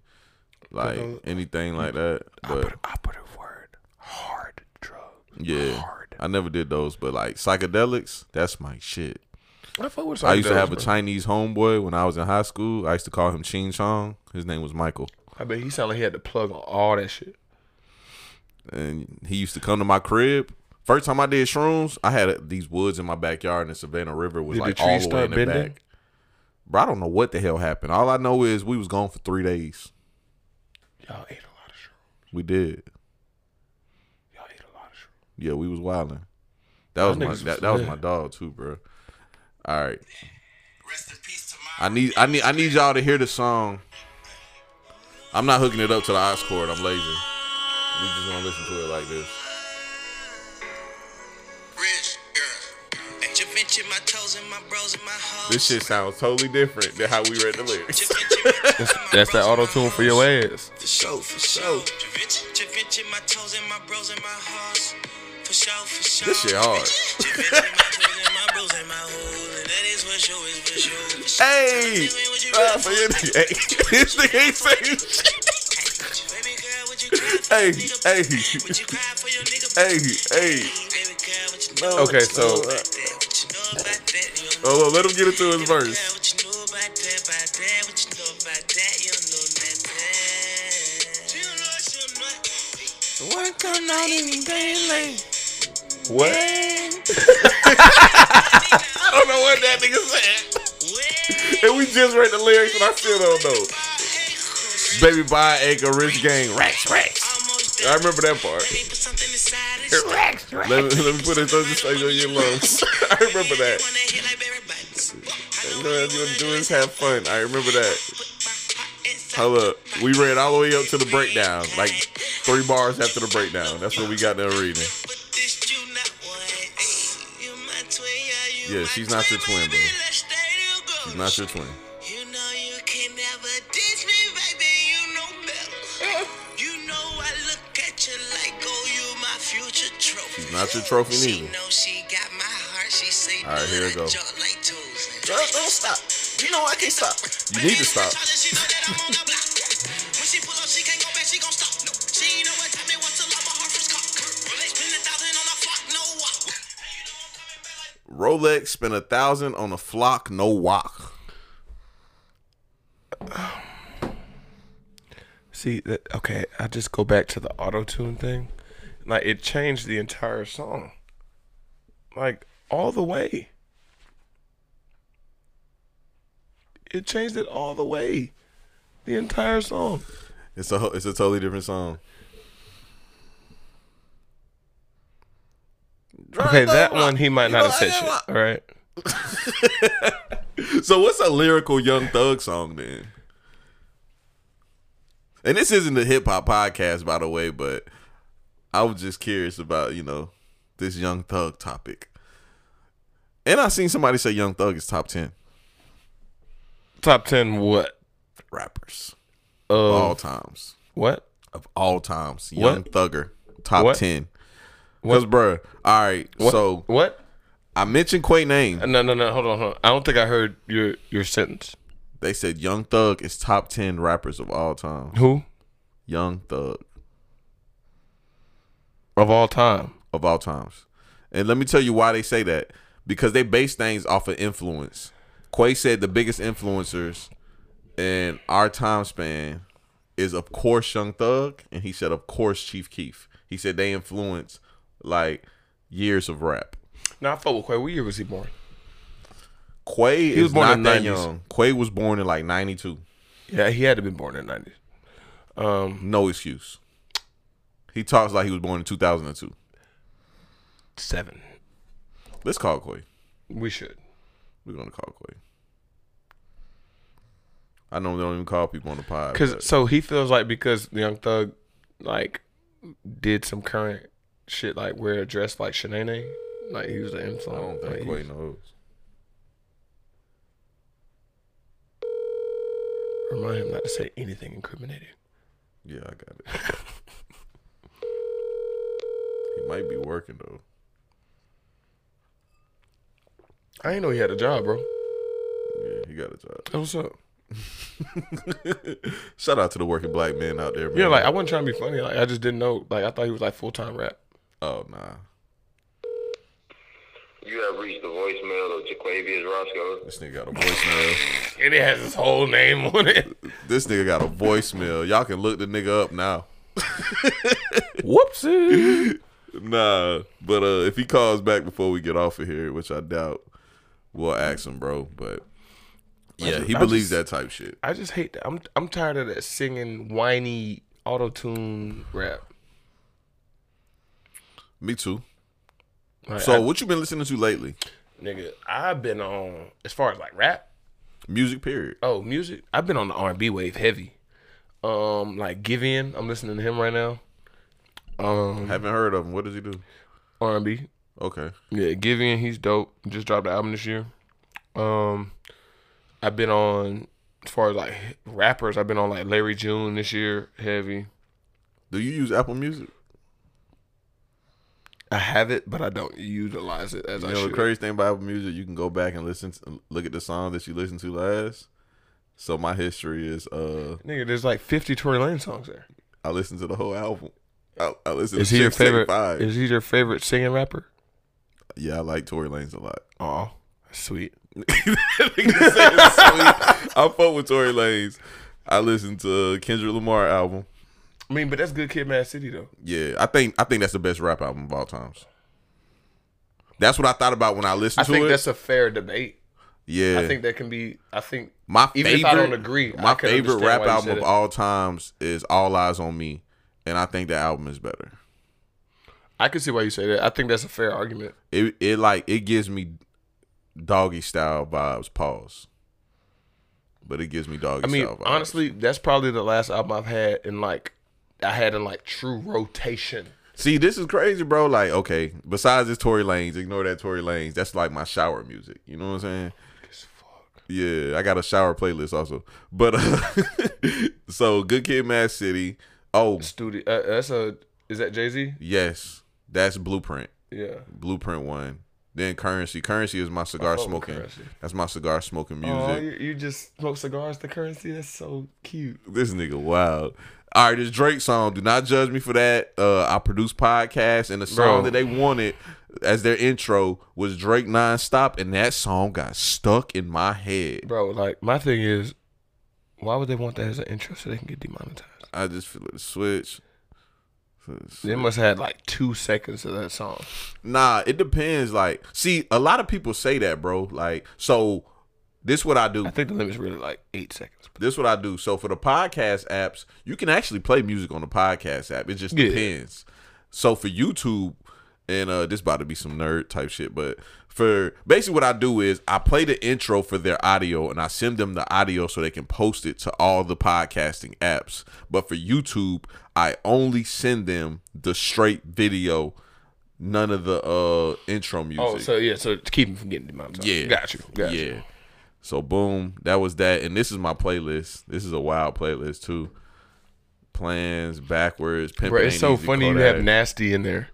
A: like anything like that. But
D: I put a word, hard drug.
A: yeah,
D: hard.
A: I never did those. But like psychedelics, that's my shit.
D: I
A: I used to have a. Chinese homeboy when I was in high school. I used to call him Ching Chong. His name was Michael.
D: I bet he sounded like he had to plug on all that shit.
A: and he used to come to my crib. First time I did shrooms, I had these woods in my backyard, and the Savannah River was
D: Did the
A: like all the way in the
D: bending?
A: back. Bro, I don't know what the hell happened. All I know is we was gone for three days.
D: Y'all ate a lot of shrooms.
A: We did.
D: Y'all ate a lot of shrooms.
A: Yeah, we was wilding. That was my
D: niggas
A: that,
D: was
A: that was my dog too, bro. All right,
C: Rest in peace to
A: I need I need I need y'all to hear the song. I'm not hooking it up to the aux cord. I'm lazy. We just gonna listen to it like this.
C: Rich girl. Intervention, my toes and my bros and my hoes.
A: This shit sounds totally different than how we read the lyrics.
D: That's that auto tune for your ass.
C: For sure, for sure. Intervention, intervention, my toes and my bros and my hoes. For sure, for sure.
A: This shit hard.
C: Intervention, my toes and my bros and my hoes. And that is for sure, is for sure. For sure.
A: Hey, uh,
C: cry
A: for your nigga, hey, [laughs] this nigga ain't saying shit.
C: Baby girl, what you cry for?
A: Hey, hey.
C: What you cry for your nigga?
A: Hey, hey.
C: Baby girl, what you know
D: Okay, so
C: about that? What you know about that? You don't know
A: Hold on, let him get into his verse.
C: you know about that, about that? What you know about that? You don't know nothing. She don't know, she don't know.
E: What come out in daily?
A: What? I don't know what that nigga said. And we just read the lyrics and I still don't know. Baby buy acre rich gang racks racks. I remember that part.
C: Baby, put something inside it.
E: Rex, Rex.
A: Let me, let me put it on your lungs. [laughs] I remember that.
C: Wanna hit like Barry Bonds.
A: You want to do is have fun. I remember that. Hold up. We read all the way up to the breakdown. Like three bars after the breakdown. That's what we got done reading.
C: Yeah, you
A: Yeah,
C: my
A: she's not your twin, bro.
C: Baby, let's stay together.
A: She's not your twin.
C: You know you can never ditch me, baby. You know better. [laughs] You know I look at you like, oh, you my future trophy.
A: She's not your trophy
C: She know she got my heart. She say,
A: All right, here we
C: "Blood,
A: go.
C: I jump like toes."
A: Don't, don't stop. You know I can't stop. You need to stop. Rolex spent a thousand on a flock, no walk.
D: See that? Okay, I just go back to the auto tune thing. Like it changed the entire song, like all the way. It changed it all the way, the entire song.
A: It's a it's a totally different song.
D: Okay, that one he might not have said shit. All right. [laughs]
A: So what's a lyrical Young Thug song then? And this isn't the hip hop podcast, by the way, but I was just curious about you know this Young Thug topic. And I seen somebody say Young Thug is top ten
D: Top ten what?
A: rappers.
D: of
A: all times.
D: what?
A: Of all times. Young
D: What?
A: Thugger. Top
D: What?
A: 10. Because, bruh, all right.
D: What?
A: So
D: what?
A: I mentioned Quay name.
D: No, no, no. Hold on, hold on. I don't think I heard your your sentence.
A: They said Young Thug is top 10 rappers of all time.
D: Who
A: Young Thug
D: of all time?
A: of all times. And let me tell you why they say that. Because they base things off of influence. Quay said the biggest influencers in our time span is of course Young Thug, and he said of course Chief Keef. He said they influence like years of rap.
D: Now I fuck with Quay. What year was he born?
A: Quay
D: was
A: is
D: born
A: not
D: in
A: that
D: 90s.
A: young. Quay was born in like '92.
D: Yeah, he had to be born in the nineties.
A: Um, no excuse. He talks like he was born in 2002.
D: Seven.
A: Let's call Quay.
D: We should.
A: We're gonna call Quay. I know they don't even call people on the pod.
D: Cause
A: but
D: so he feels like because Young Thug like did some current shit like wear a dress like Shanae, like he was the
A: I don't think
D: he-
A: Quay knows.
D: remind him not to say anything incriminating.
A: Yeah, I got it. [laughs] he might be working though.
D: I didn't know he had a job, bro.
A: Yeah, he got a job.
D: Oh, what's up?
A: Shout out to the working black men out there, man.
D: Yeah, like I wasn't trying to be funny. Like I just didn't know. Like I thought he was like full time rap.
A: Oh nah,
F: You have reached the voicemail of Jaquavius Roscoe.
A: this nigga got a voicemail. [laughs]
D: And it has his whole name on it.
A: this nigga got a voicemail. Y'all can look the nigga up now. [laughs]
D: Whoopsie.
A: Nah, but uh, if he calls back before we get off of here, which I doubt, we'll ask him, bro. But yeah,
D: just-
A: he
D: I
A: believes
D: just-
A: that type shit.
D: I just hate that. I'm I'm tired of that singing whiny auto tune rap.
A: Me too.
D: Like,
A: So,
D: I-
A: what you been listening to lately?
D: nigga, I've been on as far as like rap.
A: Music, period.
D: Oh, music. I've been on the R and B wave heavy. Um, like Giveon. I'm listening to him right now. Um,
A: Haven't heard of him. What does he do?
D: R and B.
A: Okay.
D: Yeah, Giveon. He's dope. Just dropped the album this year. Um, I've been on as far as like rappers. I've been on like Larry June this year, heavy.
A: Do you use Apple Music?
D: I have it, but I don't utilize it as
A: You
D: I
A: know
D: should.
A: the crazy thing about Apple Music, you can go back and listen, to, look at the song that you listened to last. So my history is, uh,
D: Nigga, there's like 50 Tory Lanez songs there.
A: I listened to the whole album. I, I listened
D: Is
A: to
D: he your favorite?
A: Five.
D: Is he your favorite singing rapper?
A: Yeah, I like Tory Lanez a lot.
D: Oh, [laughs] sweet.
A: I fuck with Tory Lanez. I listened to Kendrick Lamar album.
D: I mean, but that's good Kid, Mad City though.
A: Yeah, I think I think that's the best rap album of all times. That's what I thought about when I listened
D: I
A: to
D: think
A: it.
D: that's a fair debate.
A: yeah,
D: I think that can be. I think
A: my
D: even
A: favorite,
D: if I don't agree, I
A: my favorite rap album of
D: it.
A: all times is All Eyes on Me, and I think that album is better.
D: I can see why you say that. I think that's a fair argument.
A: It it like it gives me doggy style vibes. Pause. But it gives me doggy
D: I mean,
A: style vibes.
D: honestly, that's probably the last album I've had in like I had in like true rotation.
A: See, this is crazy, bro. Like, okay, besides this Tory Lanez, ignore that Tory Lanez. That's like my shower music. You know what I'm saying? Yeah, I got a shower playlist also. But uh, [laughs] so Good Kid, Mad City. Oh,
D: Studio. Uh, that's a. Is that Jay Z?
A: yes, that's Blueprint.
D: Yeah.
A: Blueprint one. Then Currency. Currency is my cigar smoking.
D: Currency.
A: That's my cigar smoking music.
D: Oh, you, you just smoke cigars. The currency. That's so cute.
A: This nigga wild. All right, this Drake song. Do not judge me for that. Uh, I produce podcasts, and the song
D: Bro.
A: that they wanted as their intro was Drake nonstop, and that song got stuck in my head.
D: Bro, like my thing is, why would they want that as an intro so they can get demonetized?
A: I just feel it switch.
D: They must have had like two seconds of that song.
A: Nah, it depends. Like, see, a lot of people say that, bro. Like, so this is what I do.
D: I think the limit's really like eight seconds.
A: This is what I do. So for the podcast apps, you can actually play music on the podcast app. It just
D: Yeah.
A: depends. So for YouTube, and uh this about to be some nerd type shit, but for basically what I do is I play the intro for their audio and I send them the audio so they can post it to all the podcasting apps. But for YouTube, I only send them the straight video, none of the uh intro music.
D: Oh, so yeah, so to keep them from getting demonetized.
A: Yeah.
D: got you. Got
A: yeah.
D: you.
A: So boom, that was that. And this is my playlist. This is a wild playlist too. plans, backwards, pimping.
D: Bro, it's so funny you have nasty in there.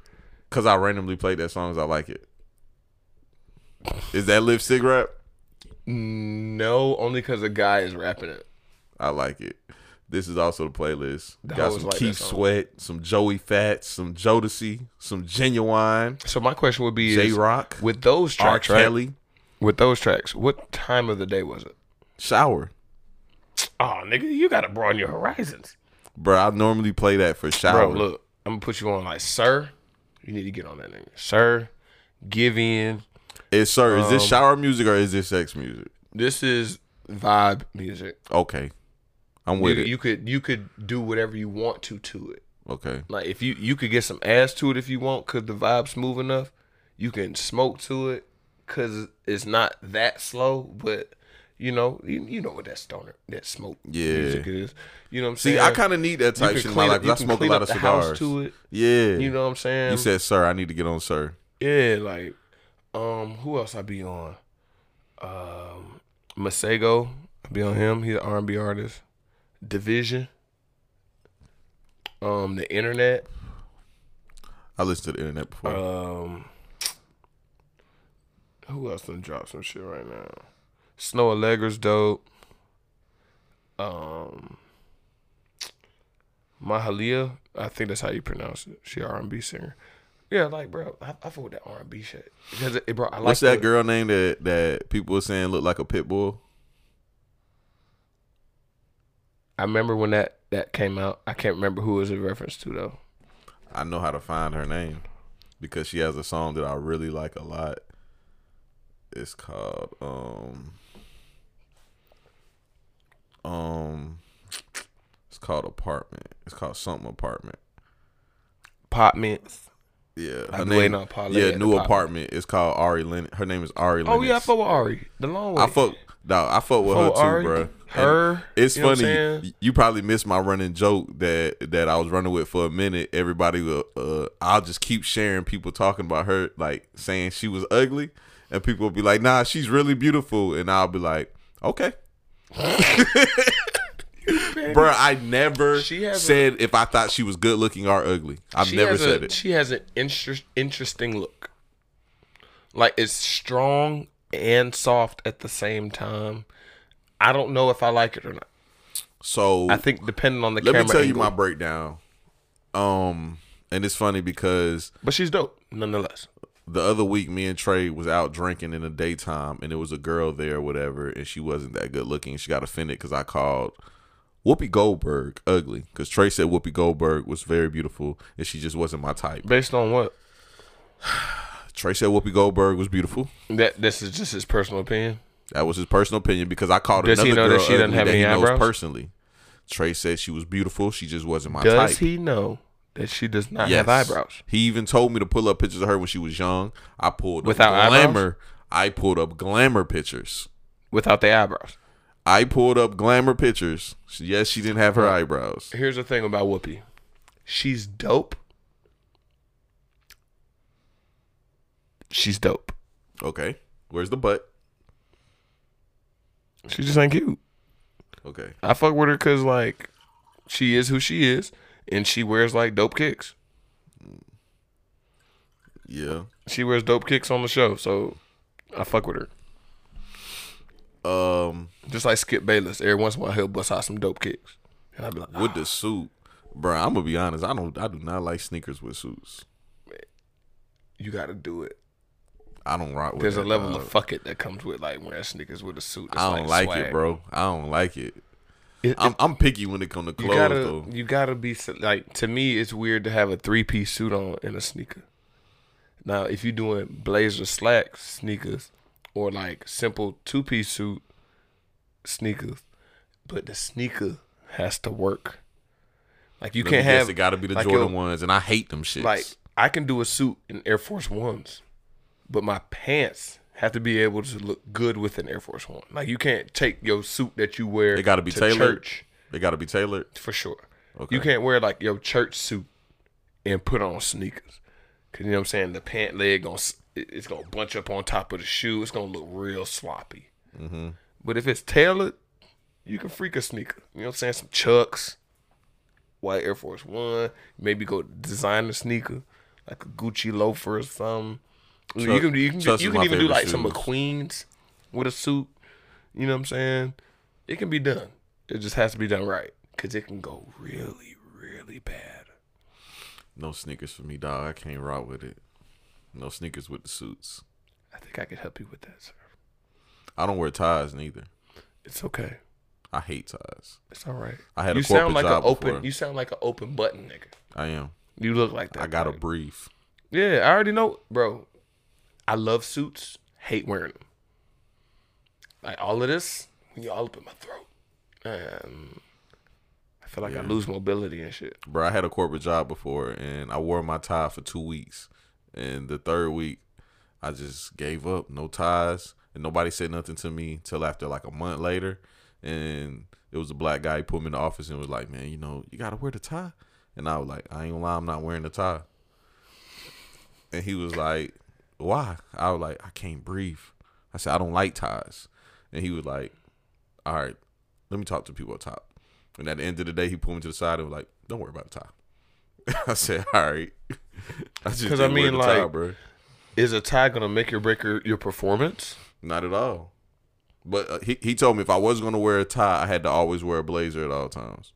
A: Cause I randomly played that song as I like it. Is that lipstick rap?
D: No, only because the guy is rapping it.
A: I like it. This is also the playlist. Got some
D: like
A: Keith. Sweat, some Joey Fats, some Jodeci, some Ginuwine,
D: So my question would be:
A: J Rock,
D: with those
A: R.
D: tracks, right?
A: Kelly.
D: With those tracks, what time of the day was it?
A: Shower.
E: Oh, nigga, you gotta broaden your horizons.
A: Bro, I normally play that for shower.
D: Bro, look, I'm gonna put you on like, sir. You need to get on that nigga, sir. Give in.
A: Is sir, is this
D: Um,
A: shower music or is this sex music?
D: This is vibe music.
A: Okay. I'm
D: You,
A: with it.
D: you could you could do whatever you want to to it.
A: okay.
D: Like if you you could get some ass to it if you want, cause the vibe's smooth enough. You can smoke to it, cause it's not that slow. But you know, you, you know what that stoner, that smoke
A: Yeah.
D: music is. You know what I'm saying?
A: See,
D: saying?
A: I kind of need that type shit in my life I smoke a lot of cigars.
D: to it.
A: Yeah.
D: You know what I'm saying?
A: You said, sir, I need to get on sir.
D: Yeah, like um, who else I be on? Um, Masego, I be on him. He's an R&B artist. Division. Um, the internet.
A: I listened to the internet before.
D: Um, who else done drop some shit right now? Snoh Aalegra's dope. Um, Mahalia, I think that's how you pronounce it. She R and B singer. Yeah, like bro, I, I fuck with that R and B shit because it, it bro. I like
A: What's that
D: the-
A: girl name that that people were saying looked like a pit bull?
D: I remember when that that came out. I can't remember who it was a reference to though.
A: I know how to find her name because she has a song that I really like a lot. It's called um um it's called apartment. It's called something apartment.
D: Pop mints.
A: Yeah, her name. yeah, new
D: Pop-
A: apartment. It's called Ari Lennox. Her name is Ari Lennox.
D: Oh yeah, I fuck with Ari. The long way.
A: I fuck. Dog, I fuck with
D: Fuck
A: her
D: with
A: too,
D: Ari,
A: bro.
D: her,
A: it's
D: you know what I'm
A: funny. you probably missed my running joke that that I was running with for a minute. Everybody will. Uh, I'll just keep sharing people talking about her, like saying she was ugly, and people will be like, "Nah, she's really beautiful," and I'll be like, "Okay." Bro, I never
D: has a-
A: said if I thought she was good looking or ugly. I've never said
D: a,
A: it.
D: She has an interest, interesting look. Like it's strong and soft at the same time. I don't know if I like it or not.
A: So
D: I think depending on the camera.
A: let me tell you my breakdown. Um, and it's funny because
D: but she's dope nonetheless.
A: The other week me and Trey was out drinking in the daytime and there was a girl there or whatever and she wasn't that good looking. She got offended because I called Whoopi Goldberg ugly because Trey said Whoopi Goldberg was very beautiful and she just wasn't my type.
D: Based on what? [sighs]
A: Trey said Whoopi Goldberg was beautiful.
D: That this is just his personal opinion.
A: That was his personal opinion because I called
D: Does he
A: another
D: know that
A: girl
D: she doesn't have
A: that
D: any
A: he knows
D: eyebrows?
A: personally. Trey said she was beautiful. She just wasn't my type.
D: Does
A: type.
D: he know that she does not
A: Yes.
D: have eyebrows?
A: He even told me to pull up pictures of her when she was young. I pulled up
D: Without eyebrows?
A: glamour. I pulled up glamour pictures.
D: Without the eyebrows.
A: I pulled up glamour pictures. Yes, she didn't have her uh-huh. eyebrows.
D: Here's the thing about Whoopi. She's dope. She's dope.
A: Okay. Where's the butt?
D: She just ain't cute.
A: Okay.
D: I fuck with her because like she is who she is, and she wears like dope kicks.
A: Yeah.
D: She wears dope kicks on the show, so I fuck with her.
A: Um,
D: Just like Skip Bayless, every once in a while he'll bust out some dope kicks, and I'll be like,
A: with the suit, bro. I'm gonna be honest. I don't. I do not like sneakers with suits.
D: "You got to do it."
A: I don't rock with.
D: There's a level
A: dog.
D: of fuck it that comes with like wearing sneakers with a suit.
A: I don't like,
D: swag.
A: it, bro. I don't like it.
D: It-
A: I'm, I'm picky when it comes to
D: you
A: clothes,
D: gotta,
A: though.
D: you gotta be like. To me, it's weird to have a three piece suit on and a sneaker. Now, if you're doing blazer slacks, sneakers, or like simple two piece suit, sneakers, but the sneaker has to work. Like you
A: Let
D: can't have
A: It got to be the
D: like
A: Jordan
D: your-
A: ones, and I hate them shits.
D: Like I can do a suit in Air Force Ones, but my pants have to be able to look good with an Air Force One. Like you can't take your suit that you wear.
A: They gotta be tailored?
D: Church
A: they got to be tailored.
D: for sure.
A: Okay.
D: You can't wear like your church suit and put on sneakers. Cause you know what I'm saying. The pant leg gonna it's gonna bunch up on top of the shoe. It's gonna look real sloppy. Mm-hmm. But if it's tailored, you can freak a sneaker. You know what I'm saying? Some chucks. white Air Force One. Maybe go design a sneaker, like a Gucci loafer or something. You can you can
A: Chuck's
D: you can even do like some. McQueens with a suit. You know what I'm saying? It can be done. It just has to be done right because it can go really, really bad.
A: No sneakers for me, dog. I can't rock with it. No sneakers with the suits.
D: I think I could help you with that, sir.
A: I don't wear ties neither.
D: It's okay.
A: I hate ties.
D: It's all right.
A: I had a
D: you sound
A: corporate
D: like
A: job
D: an open.
A: before.
D: You sound like an open button nigga.
A: I am.
D: You look like that.
A: I gotta
D: type.
A: breathe.
D: Yeah, I already know, bro. I love suits. Hate wearing them. Like all of this, you all up in my throat, and I feel like I lose mobility and shit.
A: Bro, I had a corporate job before and I wore my tie for two weeks. And the third week, I just gave up. No ties. And nobody said nothing to me till after like a month later. And it was a black guy. He put me in the office and was like, man, you know, you got to wear the tie. And I was like, I ain't gonna lie, I'm not wearing the tie. And he was like, why? I was like, I can't breathe. I said, I don't like ties. And he was like, all right, let me talk to people up top. And at the end of the day, he pulled me to the side and was like, don't worry about the tie. [laughs] I said, all right. [laughs] I just
D: 'Cause I mean,
A: the tie,
D: like-
A: bro.
D: Is a tie gonna make or break your, your performance?
A: Not at all. But uh, he, he told me if I was going to wear a tie, I had to always wear a blazer at all times.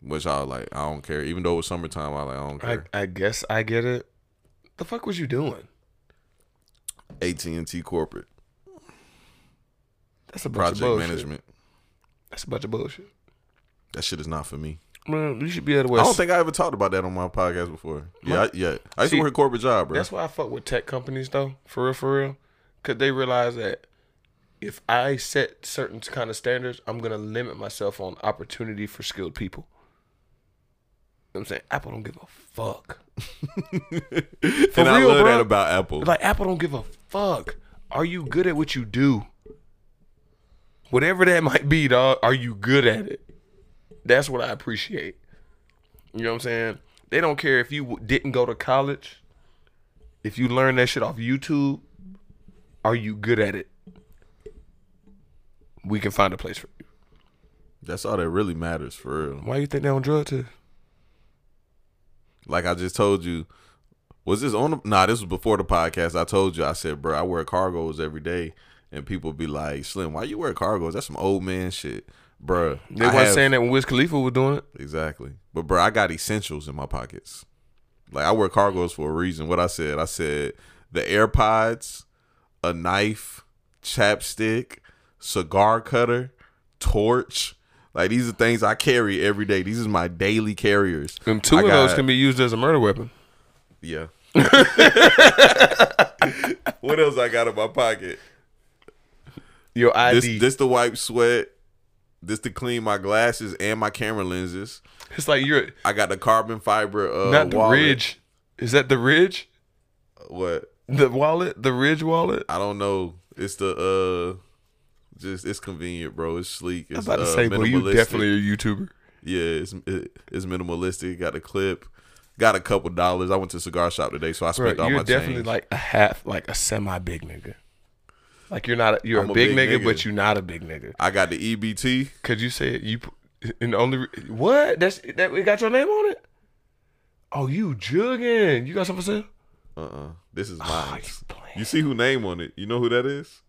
A: Which I was like, I don't care. Even though it was summertime, I was like, I don't
D: I,
A: care.
D: I guess I get it. The fuck was you doing?
A: AT&T corporate
D: That's a bunch
A: project
D: of bullshit.
A: management.
D: That's a bunch of bullshit.
A: That shit is not for me.
D: Man, you should be able to.
A: I don't think I ever talked about that on my podcast before. Yeah, I, yeah. I used
D: See,
A: to work a corporate job, bro.
D: That's why I fuck with tech companies though, for real, for real, because they realize that if I set certain kind of standards, I'm gonna limit myself on opportunity for skilled people. You know what I'm saying Apple don't give a fuck. [laughs]
A: and I
D: real,
A: love
D: bro.
A: that about Apple.
D: Like Apple don't give a fuck. Are you good at what you do? Whatever that might be, dog. Are you good at it? That's what I appreciate. You know what I'm saying? They don't care if you didn't go to college. If you learn that shit off YouTube, are you good at it? We can find a place for you.
A: That's all that really matters for real.
D: Why you think they on drug test?
A: Like I just told you, was this on? The, nah, this was before the podcast. I told you, I said, bro, I wear cargos every day, and people be like, Slim, why you wear cargos? That's some old man shit, bro.
D: They wasn't saying that when Wiz Khalifa was doing it.
A: exactly, but bro, I got essentials in my pockets. Like I wear cargos for a reason. What I said, I said the AirPods, a knife, chapstick, cigar cutter, torch. Like these are things I carry every day. These is my daily carriers.
D: And two
A: I
D: of those can be used as a murder weapon.
A: Yeah. [laughs] what else I got in my pocket?
D: Your ID.
A: This this to wipe sweat. This to clean my glasses and my camera lenses.
D: it's like you're
A: I got the carbon fiber uh
D: not the
A: wallet.
D: Ridge. Is that the Ridge?
A: What?
D: The wallet? The Ridge wallet?
A: I don't know. It's the uh just it's convenient, bro. It's sleek. It's
D: I'm about to
A: uh,
D: say, boy, you definitely a YouTuber.
A: Yeah, it's it, it's minimalistic. Got a clip. Got a couple dollars. I went to a cigar shop today, so I
D: Bro,
A: spent all my.
D: you're definitely
A: change.
D: like a half, like a semi big nigga. Like you're not, a, you're a
A: a
D: big,
A: big
D: nigga,
A: nigga.
D: but you're not a big nigga.
A: I got the EBT.
D: Cause you said you, and the only what that's that it got your name on it. Oh, you jugging? You got something to say?
A: Uh uh This is mine.
D: Oh. You
A: see who name on it? You know who that is?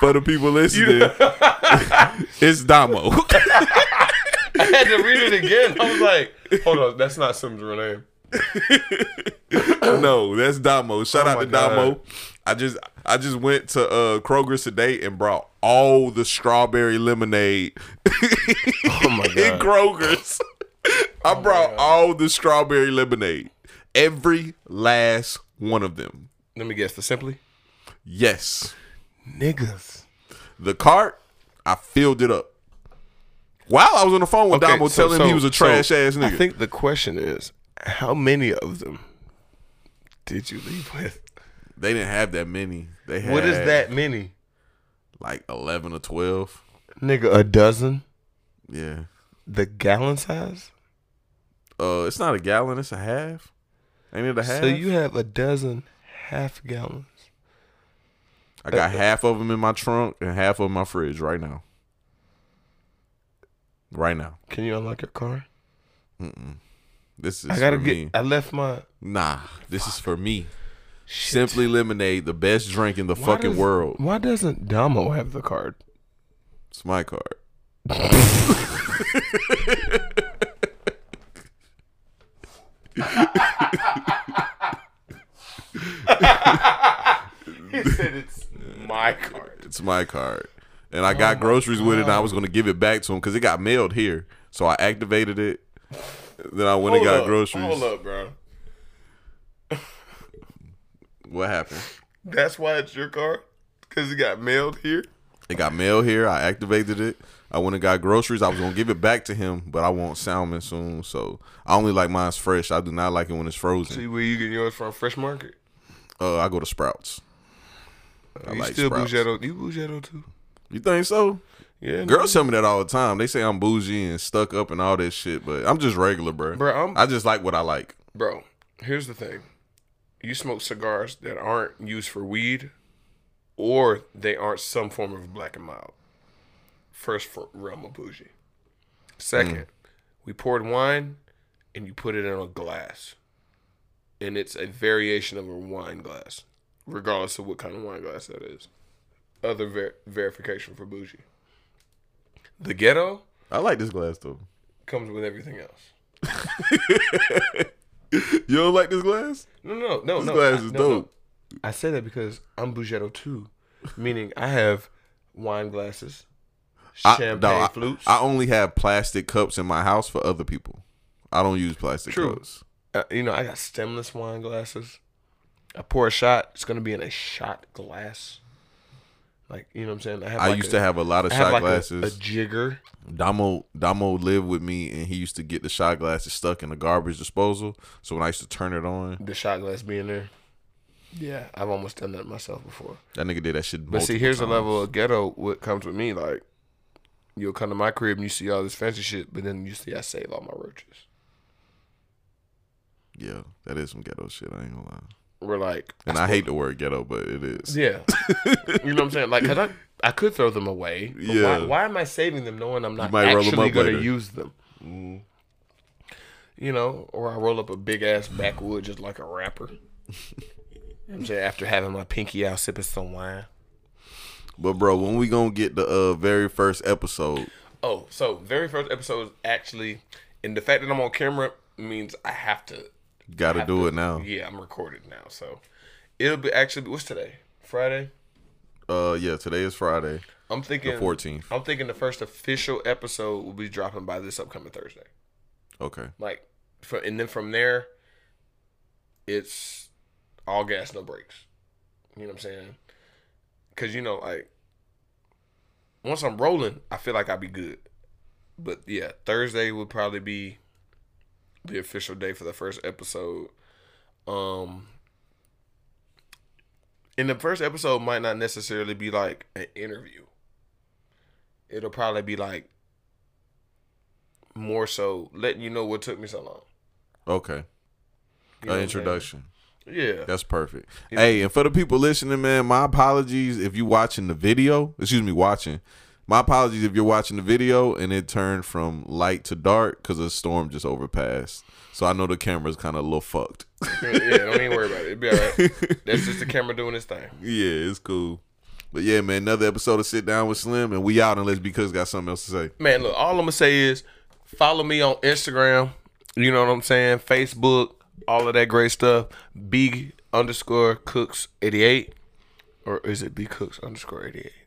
A: For the people listening, [laughs] it's Damo. [laughs]
D: I had to read it again. I was like, hold on, that's not Sim's real name.
A: no, that's Damo. Shout
D: Oh
A: out
D: my
A: to Damo.
D: God.
A: I just I just went to uh Kroger today and brought all the strawberry lemonade
D: Oh my [laughs] god.
A: in Kroger's. I brought all the strawberry lemonade. Every last one of them.
D: Let me guess. The simply
A: Yes.
D: niggas.
A: The cart, I filled it up. While I was on the phone with Damo
D: so-
A: telling him he was a trash
D: so
A: ass nigga.
D: I think the question is, how many of them did you leave with?
A: they didn't have that many. They had
D: What is that many?
A: Like eleven or twelve.
D: Nigga, a dozen?
A: Yeah.
D: The gallon size?
A: Uh it's not a gallon, it's a half. Ain't it a half?
D: So you have a dozen half gallons.
A: I got half of them in my trunk and half of my fridge right now. right now.
D: Can you unlock your car?
A: This is
D: I gotta
A: for
D: get.
A: me.
D: I left my.
A: Nah, this is for me. Simply lemonade, the best drink in the
D: Why
A: fucking
D: does-
A: world.
D: Why doesn't Damo have the card?
A: It's my card. [laughs] [laughs]
D: He said it's my card.
A: It's my card. And I oh got groceries with it, and I was gonna give it back to him because it got mailed here. So I activated it. Then I went and got
D: up,
A: groceries.
D: Hold up, bro.
A: What happened?
D: That's why it's your card because it got mailed here.
A: It got mailed here. I activated it. I went and got groceries. I was gonna give it back to him, but I want salmon soon. So I only like mine's fresh. I do not like it when it's frozen.
D: See where you get yours from? Fresh Market.
A: Uh, I go to Sprouts. I
D: you
A: like
D: still
A: Sprouts.
D: Bougetto? You Bougetto too?
A: You think so?
D: Yeah,
A: Girls tell me that all the time. They say I'm bougie and stuck up and all that shit, but I'm just regular, bro.
D: Bro, I'm-
A: I just like what I like.
D: bro. Here's the thing: you smoke cigars that aren't used for weed, or they aren't some form of black and mild. First for realm of bougie. Second, we poured wine, and you put it in a glass, and it's a variation of a wine glass, regardless of what kind of wine glass that is. Other ver- verification for bougie. The ghetto
A: I like this glass though.
D: comes with everything else. [laughs]
A: You don't like this glass?
D: No, no, no,
A: This
D: no.
A: glass
D: I-
A: is
D: no, no.
A: dope.
D: I say that because I'm Bougetto too, meaning I have wine glasses,
A: I,
D: champagne
A: I-
D: flutes.
A: I only have plastic cups in my house for other people. I don't use plastic
D: True.
A: cups.
D: Uh, you know, I got stemless wine glasses. I pour a shot. It's gonna be in a shot glass. Like you know what I'm saying. I, have
A: I
D: like
A: used
D: a-
A: to have a lot of
D: I have
A: shot
D: like a-
A: glasses.
D: A, jigger.
A: Damo Damo lived with me and he used to get the shot glasses stuck in the garbage disposal. So when I used to turn it on,
D: The shot glass being there. Yeah, I've almost done that myself before.
A: that nigga did that shit.
D: But see, here's the
A: times.
D: level of ghetto. What comes with me, like, you'll come to my crib and you see all this fancy shit, but then you see I save all my roaches.
A: Yeah, that is some ghetto shit. I ain't gonna lie.
D: We're like,
A: And I hate the word ghetto, but it is.
D: Yeah. [laughs] you know what I'm saying? Like, cause I, I could throw them away. But
A: Yeah.
D: Why, why am I saving them knowing I'm not
A: might roll 'em
D: actually going to use them? You know, or I roll up a big ass backwood just like a rapper. You know what I'm saying after having my pinky out sipping some wine.
A: But bro, when we gonna get the uh, very first episode?
D: Oh, so very first episode is actually, and the fact that I'm on camera means I have to.
A: Got to do it now.
D: Yeah, I'm recorded now, so it'll be actually what's today? Friday.
A: Uh, yeah, today is Friday.
D: I'm thinking the
A: 14th.
D: I'm thinking the first official episode will be dropping by this upcoming Thursday.
A: Okay.
D: Like, for, and then from there, it's all gas, no brakes. You know what I'm saying? Because you know, like, once I'm rolling, I feel like I'll be good. But yeah, Thursday would probably be the official day for the first episode. Um, and the first episode might not necessarily be like an interview. It'll probably be like more so letting you know what took me so long.
A: Okay.
D: You know
A: An introduction.
D: Yeah.
A: That's perfect. Hey, and for the people listening, man, my apologies if you watching the video. Excuse me, watching. My apologies if you're watching the video and it turned from light to dark because a storm just overpassed. So I know the camera's kind of a little fucked.
D: yeah, don't even worry about it. It'll be all right. [laughs] That's just the camera doing its thing.
A: yeah, it's cool. But yeah, man, another episode of Sit Down with Slim, and we out unless because got something else to say.
D: Man, look, all I'm gonna say is follow me on Instagram. You know what I'm saying? Facebook, all of that great stuff. B underscore cooks 88. Or is it B cooks underscore 88? Fuck.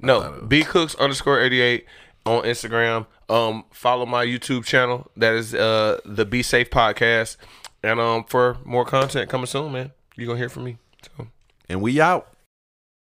D: No, B cooks underscore 88 on Instagram. Um, follow my YouTube channel. That is uh the Be Safe Podcast. And um for more content coming soon, man. You're gonna hear from me. So
A: And we out.